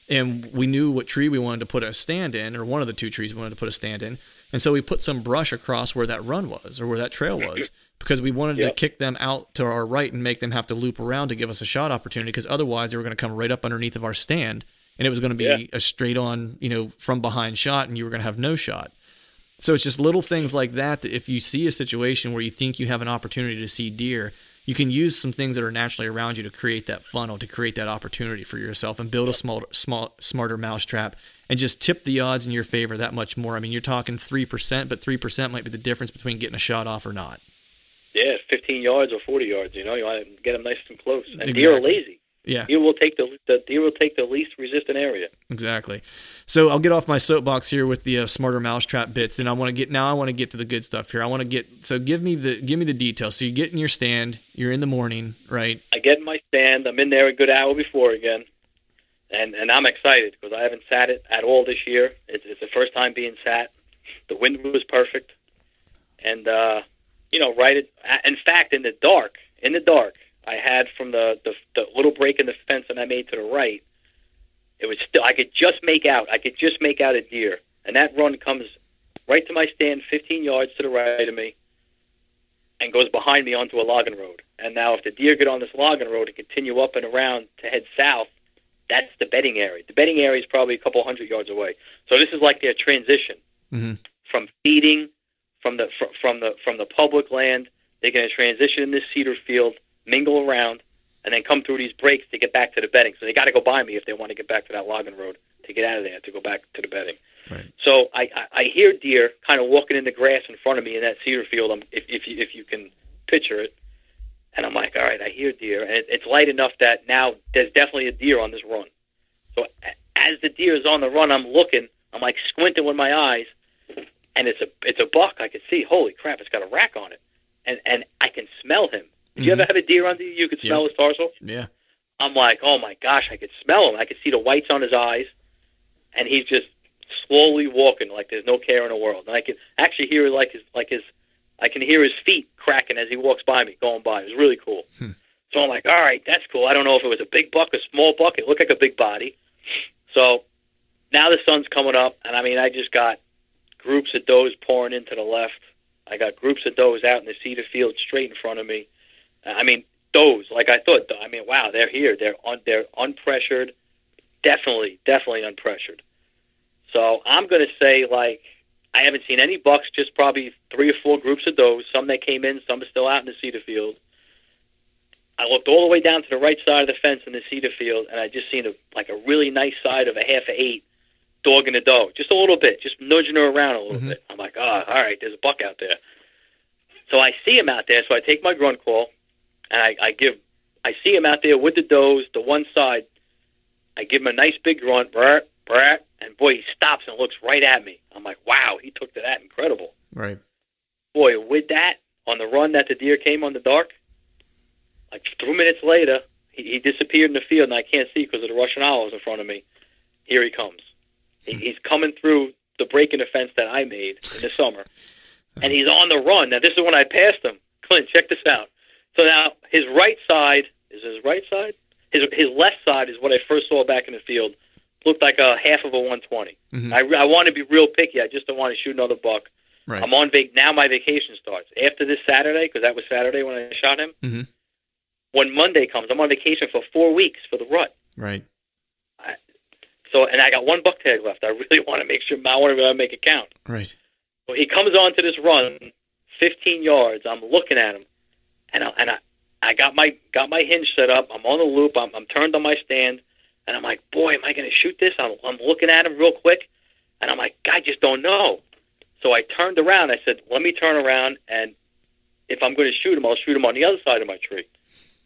and we knew what tree we wanted to put a stand in, or one of the two trees we wanted to put a stand in. And so we put some brush across where that run was or where that trail was because we wanted to kick them out to our right and make them have to loop around to give us a shot opportunity because otherwise they were going to come right up underneath of our stand and it was going to be Yeah. a straight on, you know, from behind shot and you were going to have no shot. So it's just little things like that that if you see a situation where you think you have an opportunity to see deer, you can use some things that are naturally around you to create that funnel, to create that opportunity for yourself, and build a small, small, smarter mousetrap, and just tip the odds in your favor that much more. I mean, you're talking three percent, but three percent might be the difference between getting a shot off or not. Yeah, 15 yards or 40 yards. You know, you want to get them nice and close. And exactly. deer are lazy. Yeah, deer will take the, the will take the least resistant area. Exactly. So I'll get off my soapbox here with the uh, smarter mousetrap bits, and I want to get now. I want to get to the good stuff here. I want to get so give me the give me the details. So you get in your stand. You're in the morning, right? I get in my stand. I'm in there a good hour before again, and and I'm excited because I haven't sat it at all this year. It's, it's the first time being sat. The wind was perfect, and uh, you know, right. At, in fact, in the dark, in the dark, I had from the, the the little break in the fence that I made to the right. It was still I could just make out. I could just make out a deer, and that run comes right to my stand, 15 yards to the right of me, and goes behind me onto a logging road. And now, if the deer get on this logging road and continue up and around to head south, that's the bedding area. The bedding area is probably a couple hundred yards away. So this is like their transition mm-hmm. from feeding from the from the from the public land. They're going to transition in this cedar field mingle around, and then come through these breaks to get back to the bedding. So they got to go by me if they want to get back to that logging road to get out of there to go back to the bedding. Right. So I, I, I hear deer kind of walking in the grass in front of me in that cedar field. I'm, if if you, if you can picture it, and I'm like, all right, I hear deer, and it, it's light enough that now there's definitely a deer on this run. So as the deer is on the run, I'm looking. I'm like squinting with my eyes, and it's a it's a buck. I can see. Holy crap! It's got a rack on it, and and I can smell him. Did mm-hmm. you ever have a deer under you? You could smell his torso. Yeah. I'm like, oh my gosh, I could smell him. I could see the whites on his eyes, and he's just slowly walking like there's no care in the world. And I can actually hear like his like his I can hear his feet cracking as he walks by me, going by. It was really cool. Hmm. So I'm like, all right, that's cool. I don't know if it was a big buck, a small buck. It looked like a big body. So now the sun's coming up, and I mean, I just got groups of does pouring into the left. I got groups of does out in the cedar field straight in front of me. I mean, those like I thought. I mean, wow, they're here. They're on. They're unpressured. Definitely, definitely unpressured. So I'm going to say like I haven't seen any bucks. Just probably three or four groups of those. Some that came in. Some are still out in the cedar field. I looked all the way down to the right side of the fence in the cedar field, and I just seen a like a really nice side of a half a eight dog in the doe, just a little bit, just nudging her around a little mm-hmm. bit. I'm like, oh, all right, there's a buck out there. So I see him out there, so I take my grunt call, and I, I give, I see him out there with the does, the one side. I give him a nice big grunt, brat, brat, and boy, he stops and looks right at me. I'm like, wow, he took to that, incredible. Right. Boy, with that on the run that the deer came on the dark, like three minutes later, he, he disappeared in the field, and I can't see because of the Russian olives in front of me. Here he comes. He, hmm. he's coming through the break in the fence that I made in the summer, and he's on the run. Now, this is when I passed him. Clint, check this out. So now his right side is his right side. His his left side is what I first saw back in the field. Looked like a half of a 120. Mm-hmm. I, I want to be real picky. I just don't want to shoot another buck. Right. I'm on vac now. My vacation starts after this Saturday because that was Saturday when I shot him. Mm-hmm. When Monday comes, I'm on vacation for four weeks for the rut. Right. I, so and I got one buck tag left. I [laughs] really want to make sure I want to make it count. Right. So he comes onto this run, 15 yards. I'm looking at him and I, and I, I got my got my hinge set up. I'm on the loop. I'm, I'm turned on my stand, and I'm like, boy, am I going to shoot this? I'm, I'm looking at him real quick, and I'm like, I just don't know. So I turned around. I said, let me turn around, and if I'm going to shoot him, I'll shoot him on the other side of my tree.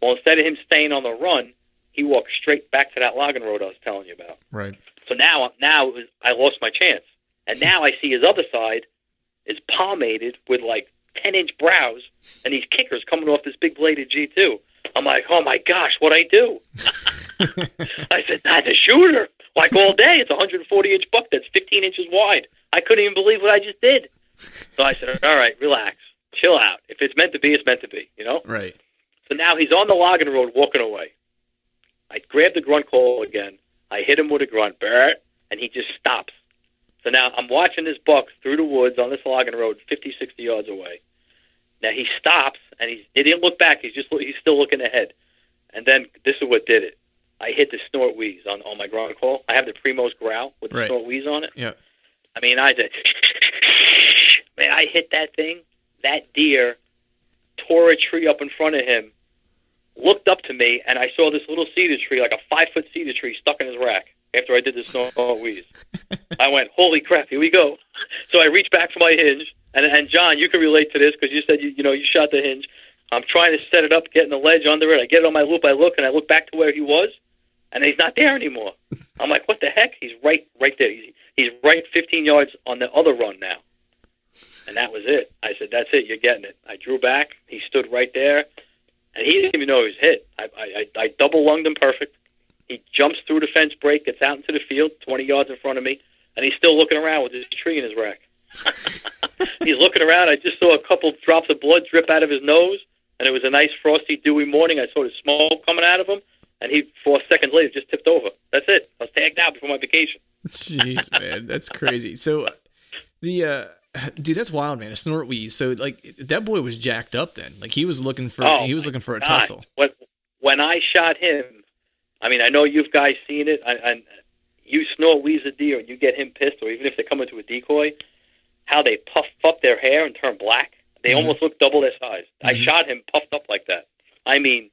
Well, instead of him staying on the run, he walked straight back to that logging road I was telling you about. Right. So now, now I lost my chance, and [laughs] now I see his other side is palmated with like 10 inch brows and these kickers coming off this big bladed G2. I'm like, oh my gosh, what I do? [laughs] I said, that's a shooter. Like all day, it's a 140 inch buck that's 15 inches wide. I couldn't even believe what I just did. So I said, all right, relax, chill out. If it's meant to be, it's meant to be, you know? Right. So now he's on the logging road walking away. I grab the grunt call again. I hit him with a grunt, Barrett, and he just stops. So now I'm watching this buck through the woods on this logging road 50, 60 yards away. Now he stops and he's, he didn't look back. He's just he's still looking ahead. And then this is what did it. I hit the snort wheeze on, on my ground call. I have the Primos growl with the right. snort wheeze on it. Yeah. I mean, I said, [laughs] man, I hit that thing. That deer tore a tree up in front of him looked up to me, and I saw this little cedar tree, like a five foot cedar tree, stuck in his rack. After I did the snort wheeze, [laughs] I went, "Holy crap! Here we go!" So I reached back for my hinge, and and John, you can relate to this because you said you you know you shot the hinge. I'm trying to set it up, getting the ledge under it. I get it on my loop. I look, and I look back to where he was, and he's not there anymore. [laughs] I'm like, "What the heck?" He's right right there. He's, he's right 15 yards on the other run now. And that was it. I said, "That's it. You're getting it." I drew back. He stood right there, and he didn't even know he was hit. I I, I double lunged him perfect. He jumps through the fence break, gets out into the field, 20 yards in front of me, and he's still looking around with his tree in his rack. [laughs] he's looking around. I just saw a couple drops of blood drip out of his nose, and it was a nice frosty, dewy morning. I saw the smoke coming out of him, and he four seconds later just tipped over. That's it. I was tagged out before my vacation. Jeez, man, that's crazy. So the uh dude, that's wild, man. A snort wheeze. So like that boy was jacked up then. Like he was looking for Oh, he was looking for a God. tussle. When, when I shot him, I mean, I know you've guys seen it. I, I, you snort wheeze a deer and you get him pissed, or even if they come into a decoy, how they puff up their hair and turn black. They Mhm. almost look double their size. I Mhm. shot him puffed up like that. I mean,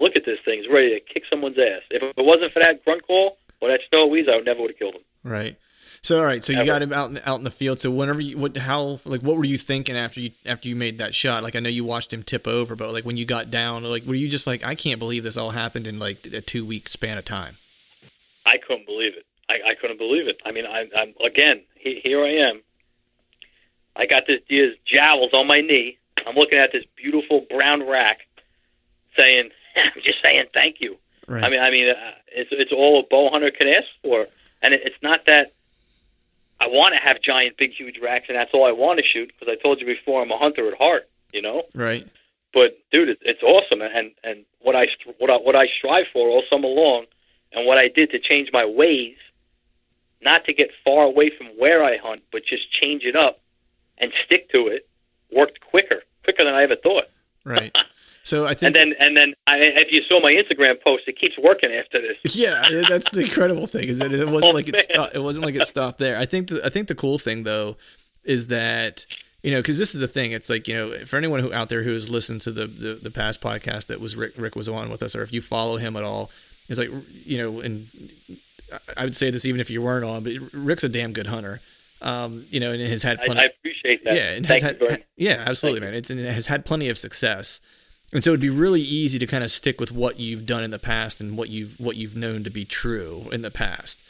look at this thing. He's ready to kick someone's ass. If it wasn't for that grunt call or that snort wheeze, I would never would have killed him. Right. So all right, so you Ever. got him out in, out in the field. So whenever you what how like what were you thinking after you after you made that shot? Like I know you watched him tip over, but like when you got down, like were you just like I can't believe this all happened in like a two week span of time? I couldn't believe it. I, I couldn't believe it. I mean, I, I'm again he, here. I am. I got this deer's jowls on my knee. I'm looking at this beautiful brown rack, saying, [laughs] "I'm just saying thank you." Right. I mean, I mean, uh, it's it's all a bow hunter can ask for, and it, it's not that I want to have giant, big, huge racks, and that's all I want to shoot. Because I told you before, I'm a hunter at heart. You know. right. But dude, it, it's awesome, and and what I str- what I, what I strive for all summer long, and what I did to change my ways, not to get far away from where I hunt, but just change it up and stick to it, worked quicker, quicker than I ever thought. Right. [laughs] So I think And then and then I, if you saw my Instagram post, it keeps working after this. [laughs] Yeah, eh, that's the incredible thing is that it wasn't Oh, like it stopped. It wasn't like it stopped there. I think the I think the cool thing though is that you know because this is the thing. It's like you know for anyone who out there who has listened to the, the the past podcast that was Rick Rick was on with us, or if you follow him at all, it's like you know and I- I would say this even if you weren't on, but Rick's a damn good hunter. Um, you know, and has had I, plenty. I appreciate that. Yeah, and Thank has had, [laughs] yeah, absolutely, Thank man. It's and it has had plenty of success, and so it'd be really easy to kind of stick with what you've done in the past and what you've what you've known to be true in the past.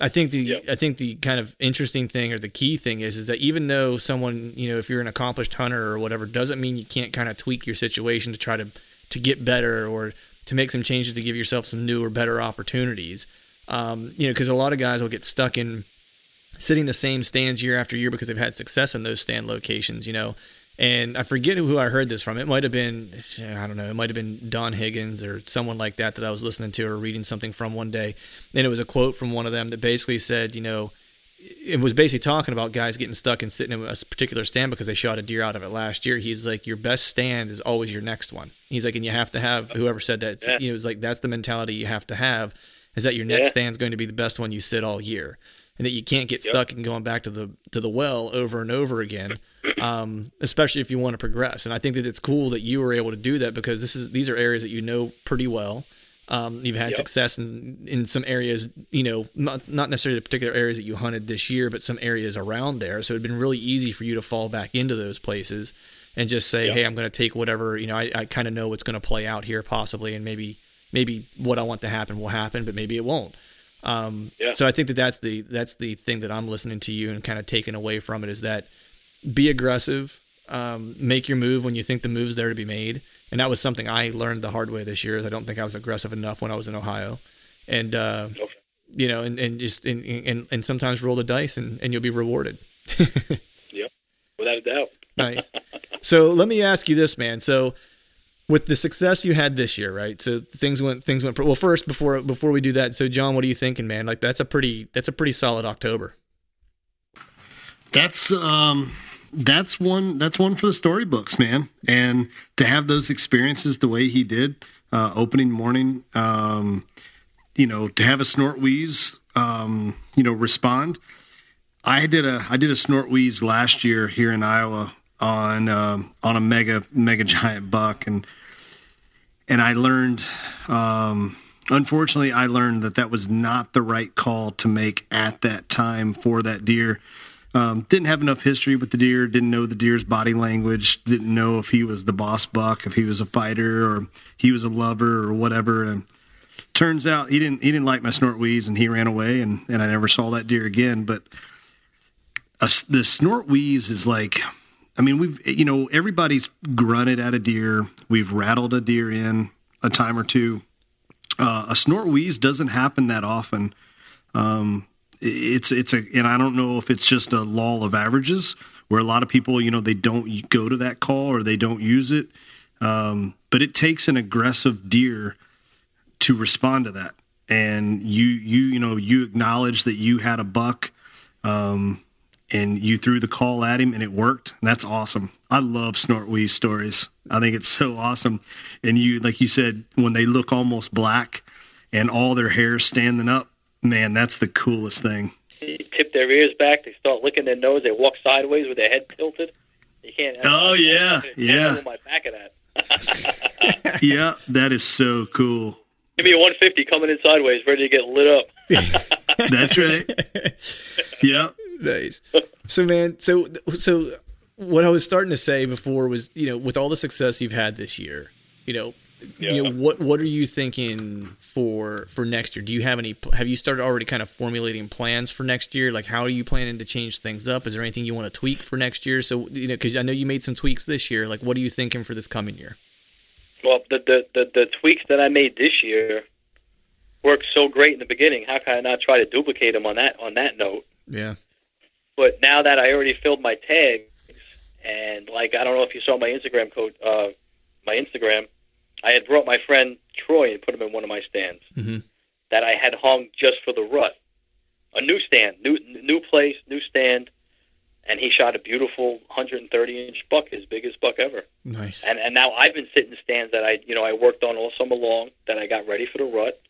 I think the Yep. I think the kind of interesting thing or the key thing is is that even though someone you know if you're an accomplished hunter or whatever doesn't mean you can't kind of tweak your situation to try to to get better or to make some changes to give yourself some new or better opportunities. Um, you know, because a lot of guys will get stuck in sitting the same stands year after year because they've had success in those stand locations, you know. And I forget who I heard this from. It might have been, I don't know, it might have been Don Higgins or someone like that that I was listening to or reading something from one day. And it was a quote from one of them that basically said, you know, it was basically talking about guys getting stuck and sitting in a particular stand because they shot a deer out of it last year. He's like, your best stand is always your next one. He's like, and you have to have whoever said that. Yeah. You know, it's like that's the mentality you have to have is that your next Yeah. stand's going to be the best one you sit all year, and that you can't get Yep. stuck in going back to the to the well over and over again, um, especially if you want to progress. And I think that it's cool that you were able to do that because this is these are areas that you know pretty well. Um, you've had Yep. success in in some areas, you know, not not necessarily the particular areas that you hunted this year, but some areas around there. So it'd been really easy for you to fall back into those places and just say, Yep. hey, I'm going to take whatever, you know, I, I kind of know what's going to play out here possibly, and maybe maybe what I want to happen will happen, but maybe it won't. Um, Yeah. So I think that that's the that's the thing that I'm listening to you and kind of taking away from it is that be aggressive, um, make your move when you think the move's there to be made, and that was something I learned the hard way this year. Is I don't think I was aggressive enough when I was in Ohio, and uh, Okay. you know, and, and just and, and and sometimes roll the dice and, and you'll be rewarded. [laughs] Yep, without a doubt. nice. So let me ask you this, man. So with the success you had this year, right? So things went things went well. First, before before we do that, so John, what are you thinking, man? Like that's a pretty that's a pretty solid October. That's um that's one that's one for the storybooks, man. And to have those experiences the way he did, uh, opening morning, um, you know, to have a snort wheeze, um, you know, respond. I did a I did a snort wheeze last year here in Iowa on um, on a mega mega giant buck and and I learned. Um, unfortunately, I learned that that was not the right call to make at that time for that deer. Um, didn't have enough history with the deer. Didn't know the deer's body language. Didn't know if he was the boss buck, if he was a fighter, or he was a lover, or whatever. And turns out he didn't. He didn't like my snort wheeze, and he ran away. And and I never saw that deer again. But a, the snort wheeze is like. I mean, we've you know everybody's grunted at a deer. We've rattled a deer in a time or two. Uh, a snort wheeze doesn't happen that often. Um, it's it's a and I don't know if it's just a law of averages where a lot of people you know they don't go to that call or they don't use it, um, but it takes an aggressive deer to respond to that, and you you you know you acknowledge that you had a buck. Um, and you threw the call at him and it worked. And that's awesome. I love snort wheeze stories. I think it's so awesome. And you, like you said, when they look almost black and all their hair standing up, man, that's the coolest thing. They tip their ears back. They start licking their nose. They walk sideways with their head tilted. You can't. Oh yeah, yeah. My back of that. [laughs] [laughs] yeah, that is so cool. Give me a 150 coming in sideways, ready to get lit up. [laughs] That's right. Yeah. Nice. So man, so so what I was starting to say before was, you know, with all the success you've had this year, you know, Yeah. you know what what are you thinking for for next year? Do you have any have you started already kind of formulating plans for next year? Like how are you planning to change things up? Is there anything you want to tweak for next year? So, you know, cuz I know you made some tweaks this year. Like what are you thinking for this coming year? Well, the, the the the tweaks that I made this year worked so great in the beginning. How can I not try to duplicate them on that on that note? Yeah. But now that I already filled my tags, and like I don't know if you saw my Instagram code, uh, my Instagram, I had brought my friend Troy and put him in one of my stands Mhm. that I had hung just for the rut. A new stand, new new place, new stand, and he shot a beautiful 130 inch buck, his biggest buck ever. Nice. And and now I've been sitting in stands that I you know I worked on all summer long that I got ready for the rut.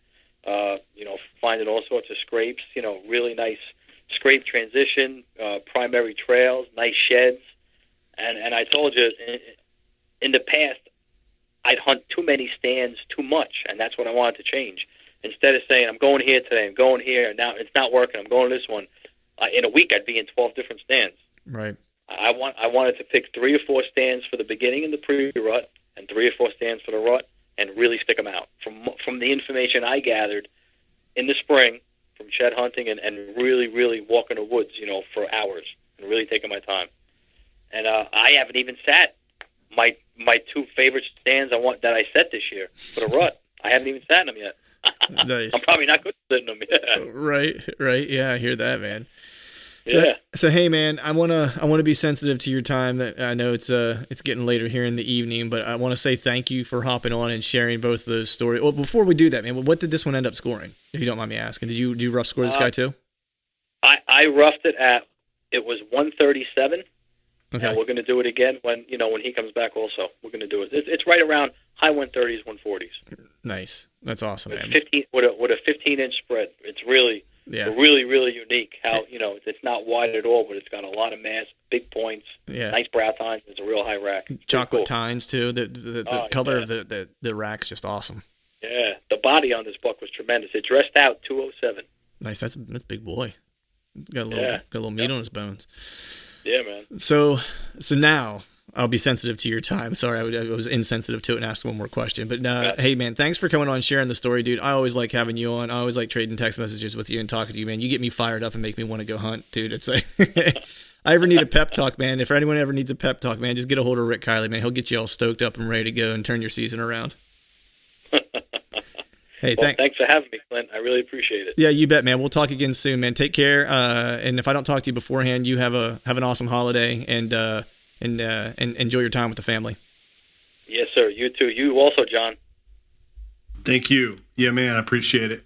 Uh, you know, finding all sorts of scrapes. You know, really nice scrape transition, uh, primary trails, nice sheds. And and I told you in, in the past I'd hunt too many stands too much, and that's what I wanted to change. Instead of saying I'm going here today, I'm going here, now it's not working, I'm going to this one. Uh, in a week, I'd be in 12 different stands. Right. I want I wanted to pick three or four stands for the beginning and the pre-rut, and three or four stands for the rut, and really stick them out. From from the information I gathered in the spring from shed hunting and, and really really walking the woods, you know, for hours and really taking my time. And uh, I haven't even sat my my two favorite stands I want that I set this year for the [laughs] rut. I haven't even sat in them yet. [laughs] Nice. I'm probably not good at sitting them yet. [laughs] right. Right. Yeah, I hear that, man. So, yeah. so hey man, I wanna I wanna be sensitive to your time. That I know it's uh it's getting later here in the evening, but I want to say thank you for hopping on and sharing both of those stories. Well, before we do that, man, what did this one end up scoring? If you don't mind me asking, did you do you rough score this Uh, guy too? I, I roughed it at it was 137. Okay, And we're going to do it again when you know when he comes back. Also, we're going to do it. It's, it's right around high 130s, 140s. nice. That's awesome, With man. 15 with a with a 15 inch spread. It's really Yeah, really really unique. How you know it's not wide at all, but it's got a lot of mass, big points, yeah. nice brow tines. It's a real high rack. Pretty Chocolate cool. tines too. The the, the Oh, color yeah. of the, the the rack's just awesome. Yeah, the body on this buck was tremendous. It dressed out 207. Nice. That's that's big boy. Got a little Yeah. got a little meat on his bones. Yeah, man. So so now I'll be sensitive to your time. Sorry, I, would- I was insensitive to it and asked one more question. But uh, Yeah. hey, man, thanks for coming on, sharing the story, dude. I always like having you on. I always like trading text messages with you and talking to you, man. You get me fired up and make me want to go hunt, dude. It's like [laughs] I ever need a pep talk, man. If anyone ever needs a pep talk, man, just get a hold of Rick Kiley, man. He'll get you all stoked up and ready to go and turn your season around. [laughs] hey, Well, thank. thanks for having me, Clint. I really appreciate it. Yeah, you bet, man. We'll talk again soon, man. Take care. Uh, and if I don't talk to you beforehand, you have a have an awesome holiday and uh, and uh, and enjoy your time with the family. Yes, sir. You too. You also, John. Thank you. Yeah, man, I appreciate it.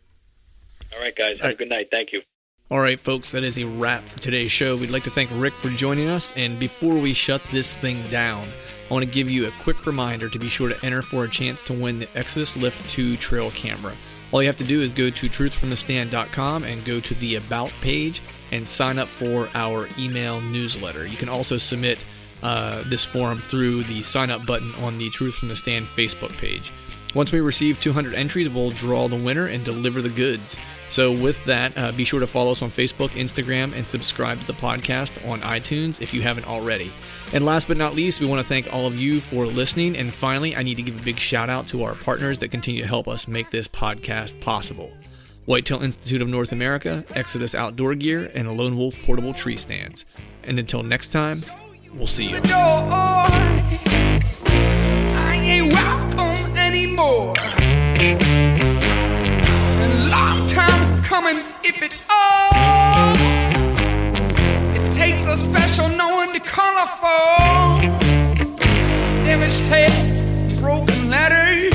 All right, guys. Have a good night. Thank you. All right, folks, that is a wrap for today's show. We'd like to thank Rick for joining us. And before we shut this thing down, I want to give you a quick reminder to be sure to enter for a chance to win the Exodus Lift 2 trail camera. All you have to do is go to truthfromthestand.com and go to the About page and sign up for our email newsletter. You can also submit uh, this form through the sign up button on the Truth from the Stand Facebook page. Once we receive 200 entries, we'll draw the winner and deliver the goods. So, with that, uh, be sure to follow us on Facebook, Instagram, and subscribe to the podcast on iTunes if you haven't already. And last but not least, we want to thank all of you for listening. And finally, I need to give a big shout out to our partners that continue to help us make this podcast possible. Whitetail Institute of North America, Exodus Outdoor Gear, and Lone Wolf Portable Tree Stands. And until next time, we'll see you. I ain't welcome anymore. A long time coming, if it all. It takes a special knowing to color for. Damaged heads, broken letters.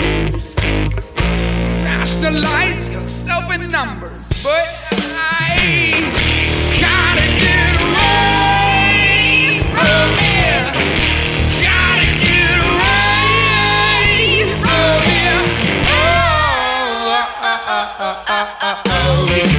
Rationalize yourself in numbers, but I gotta get oh, oh,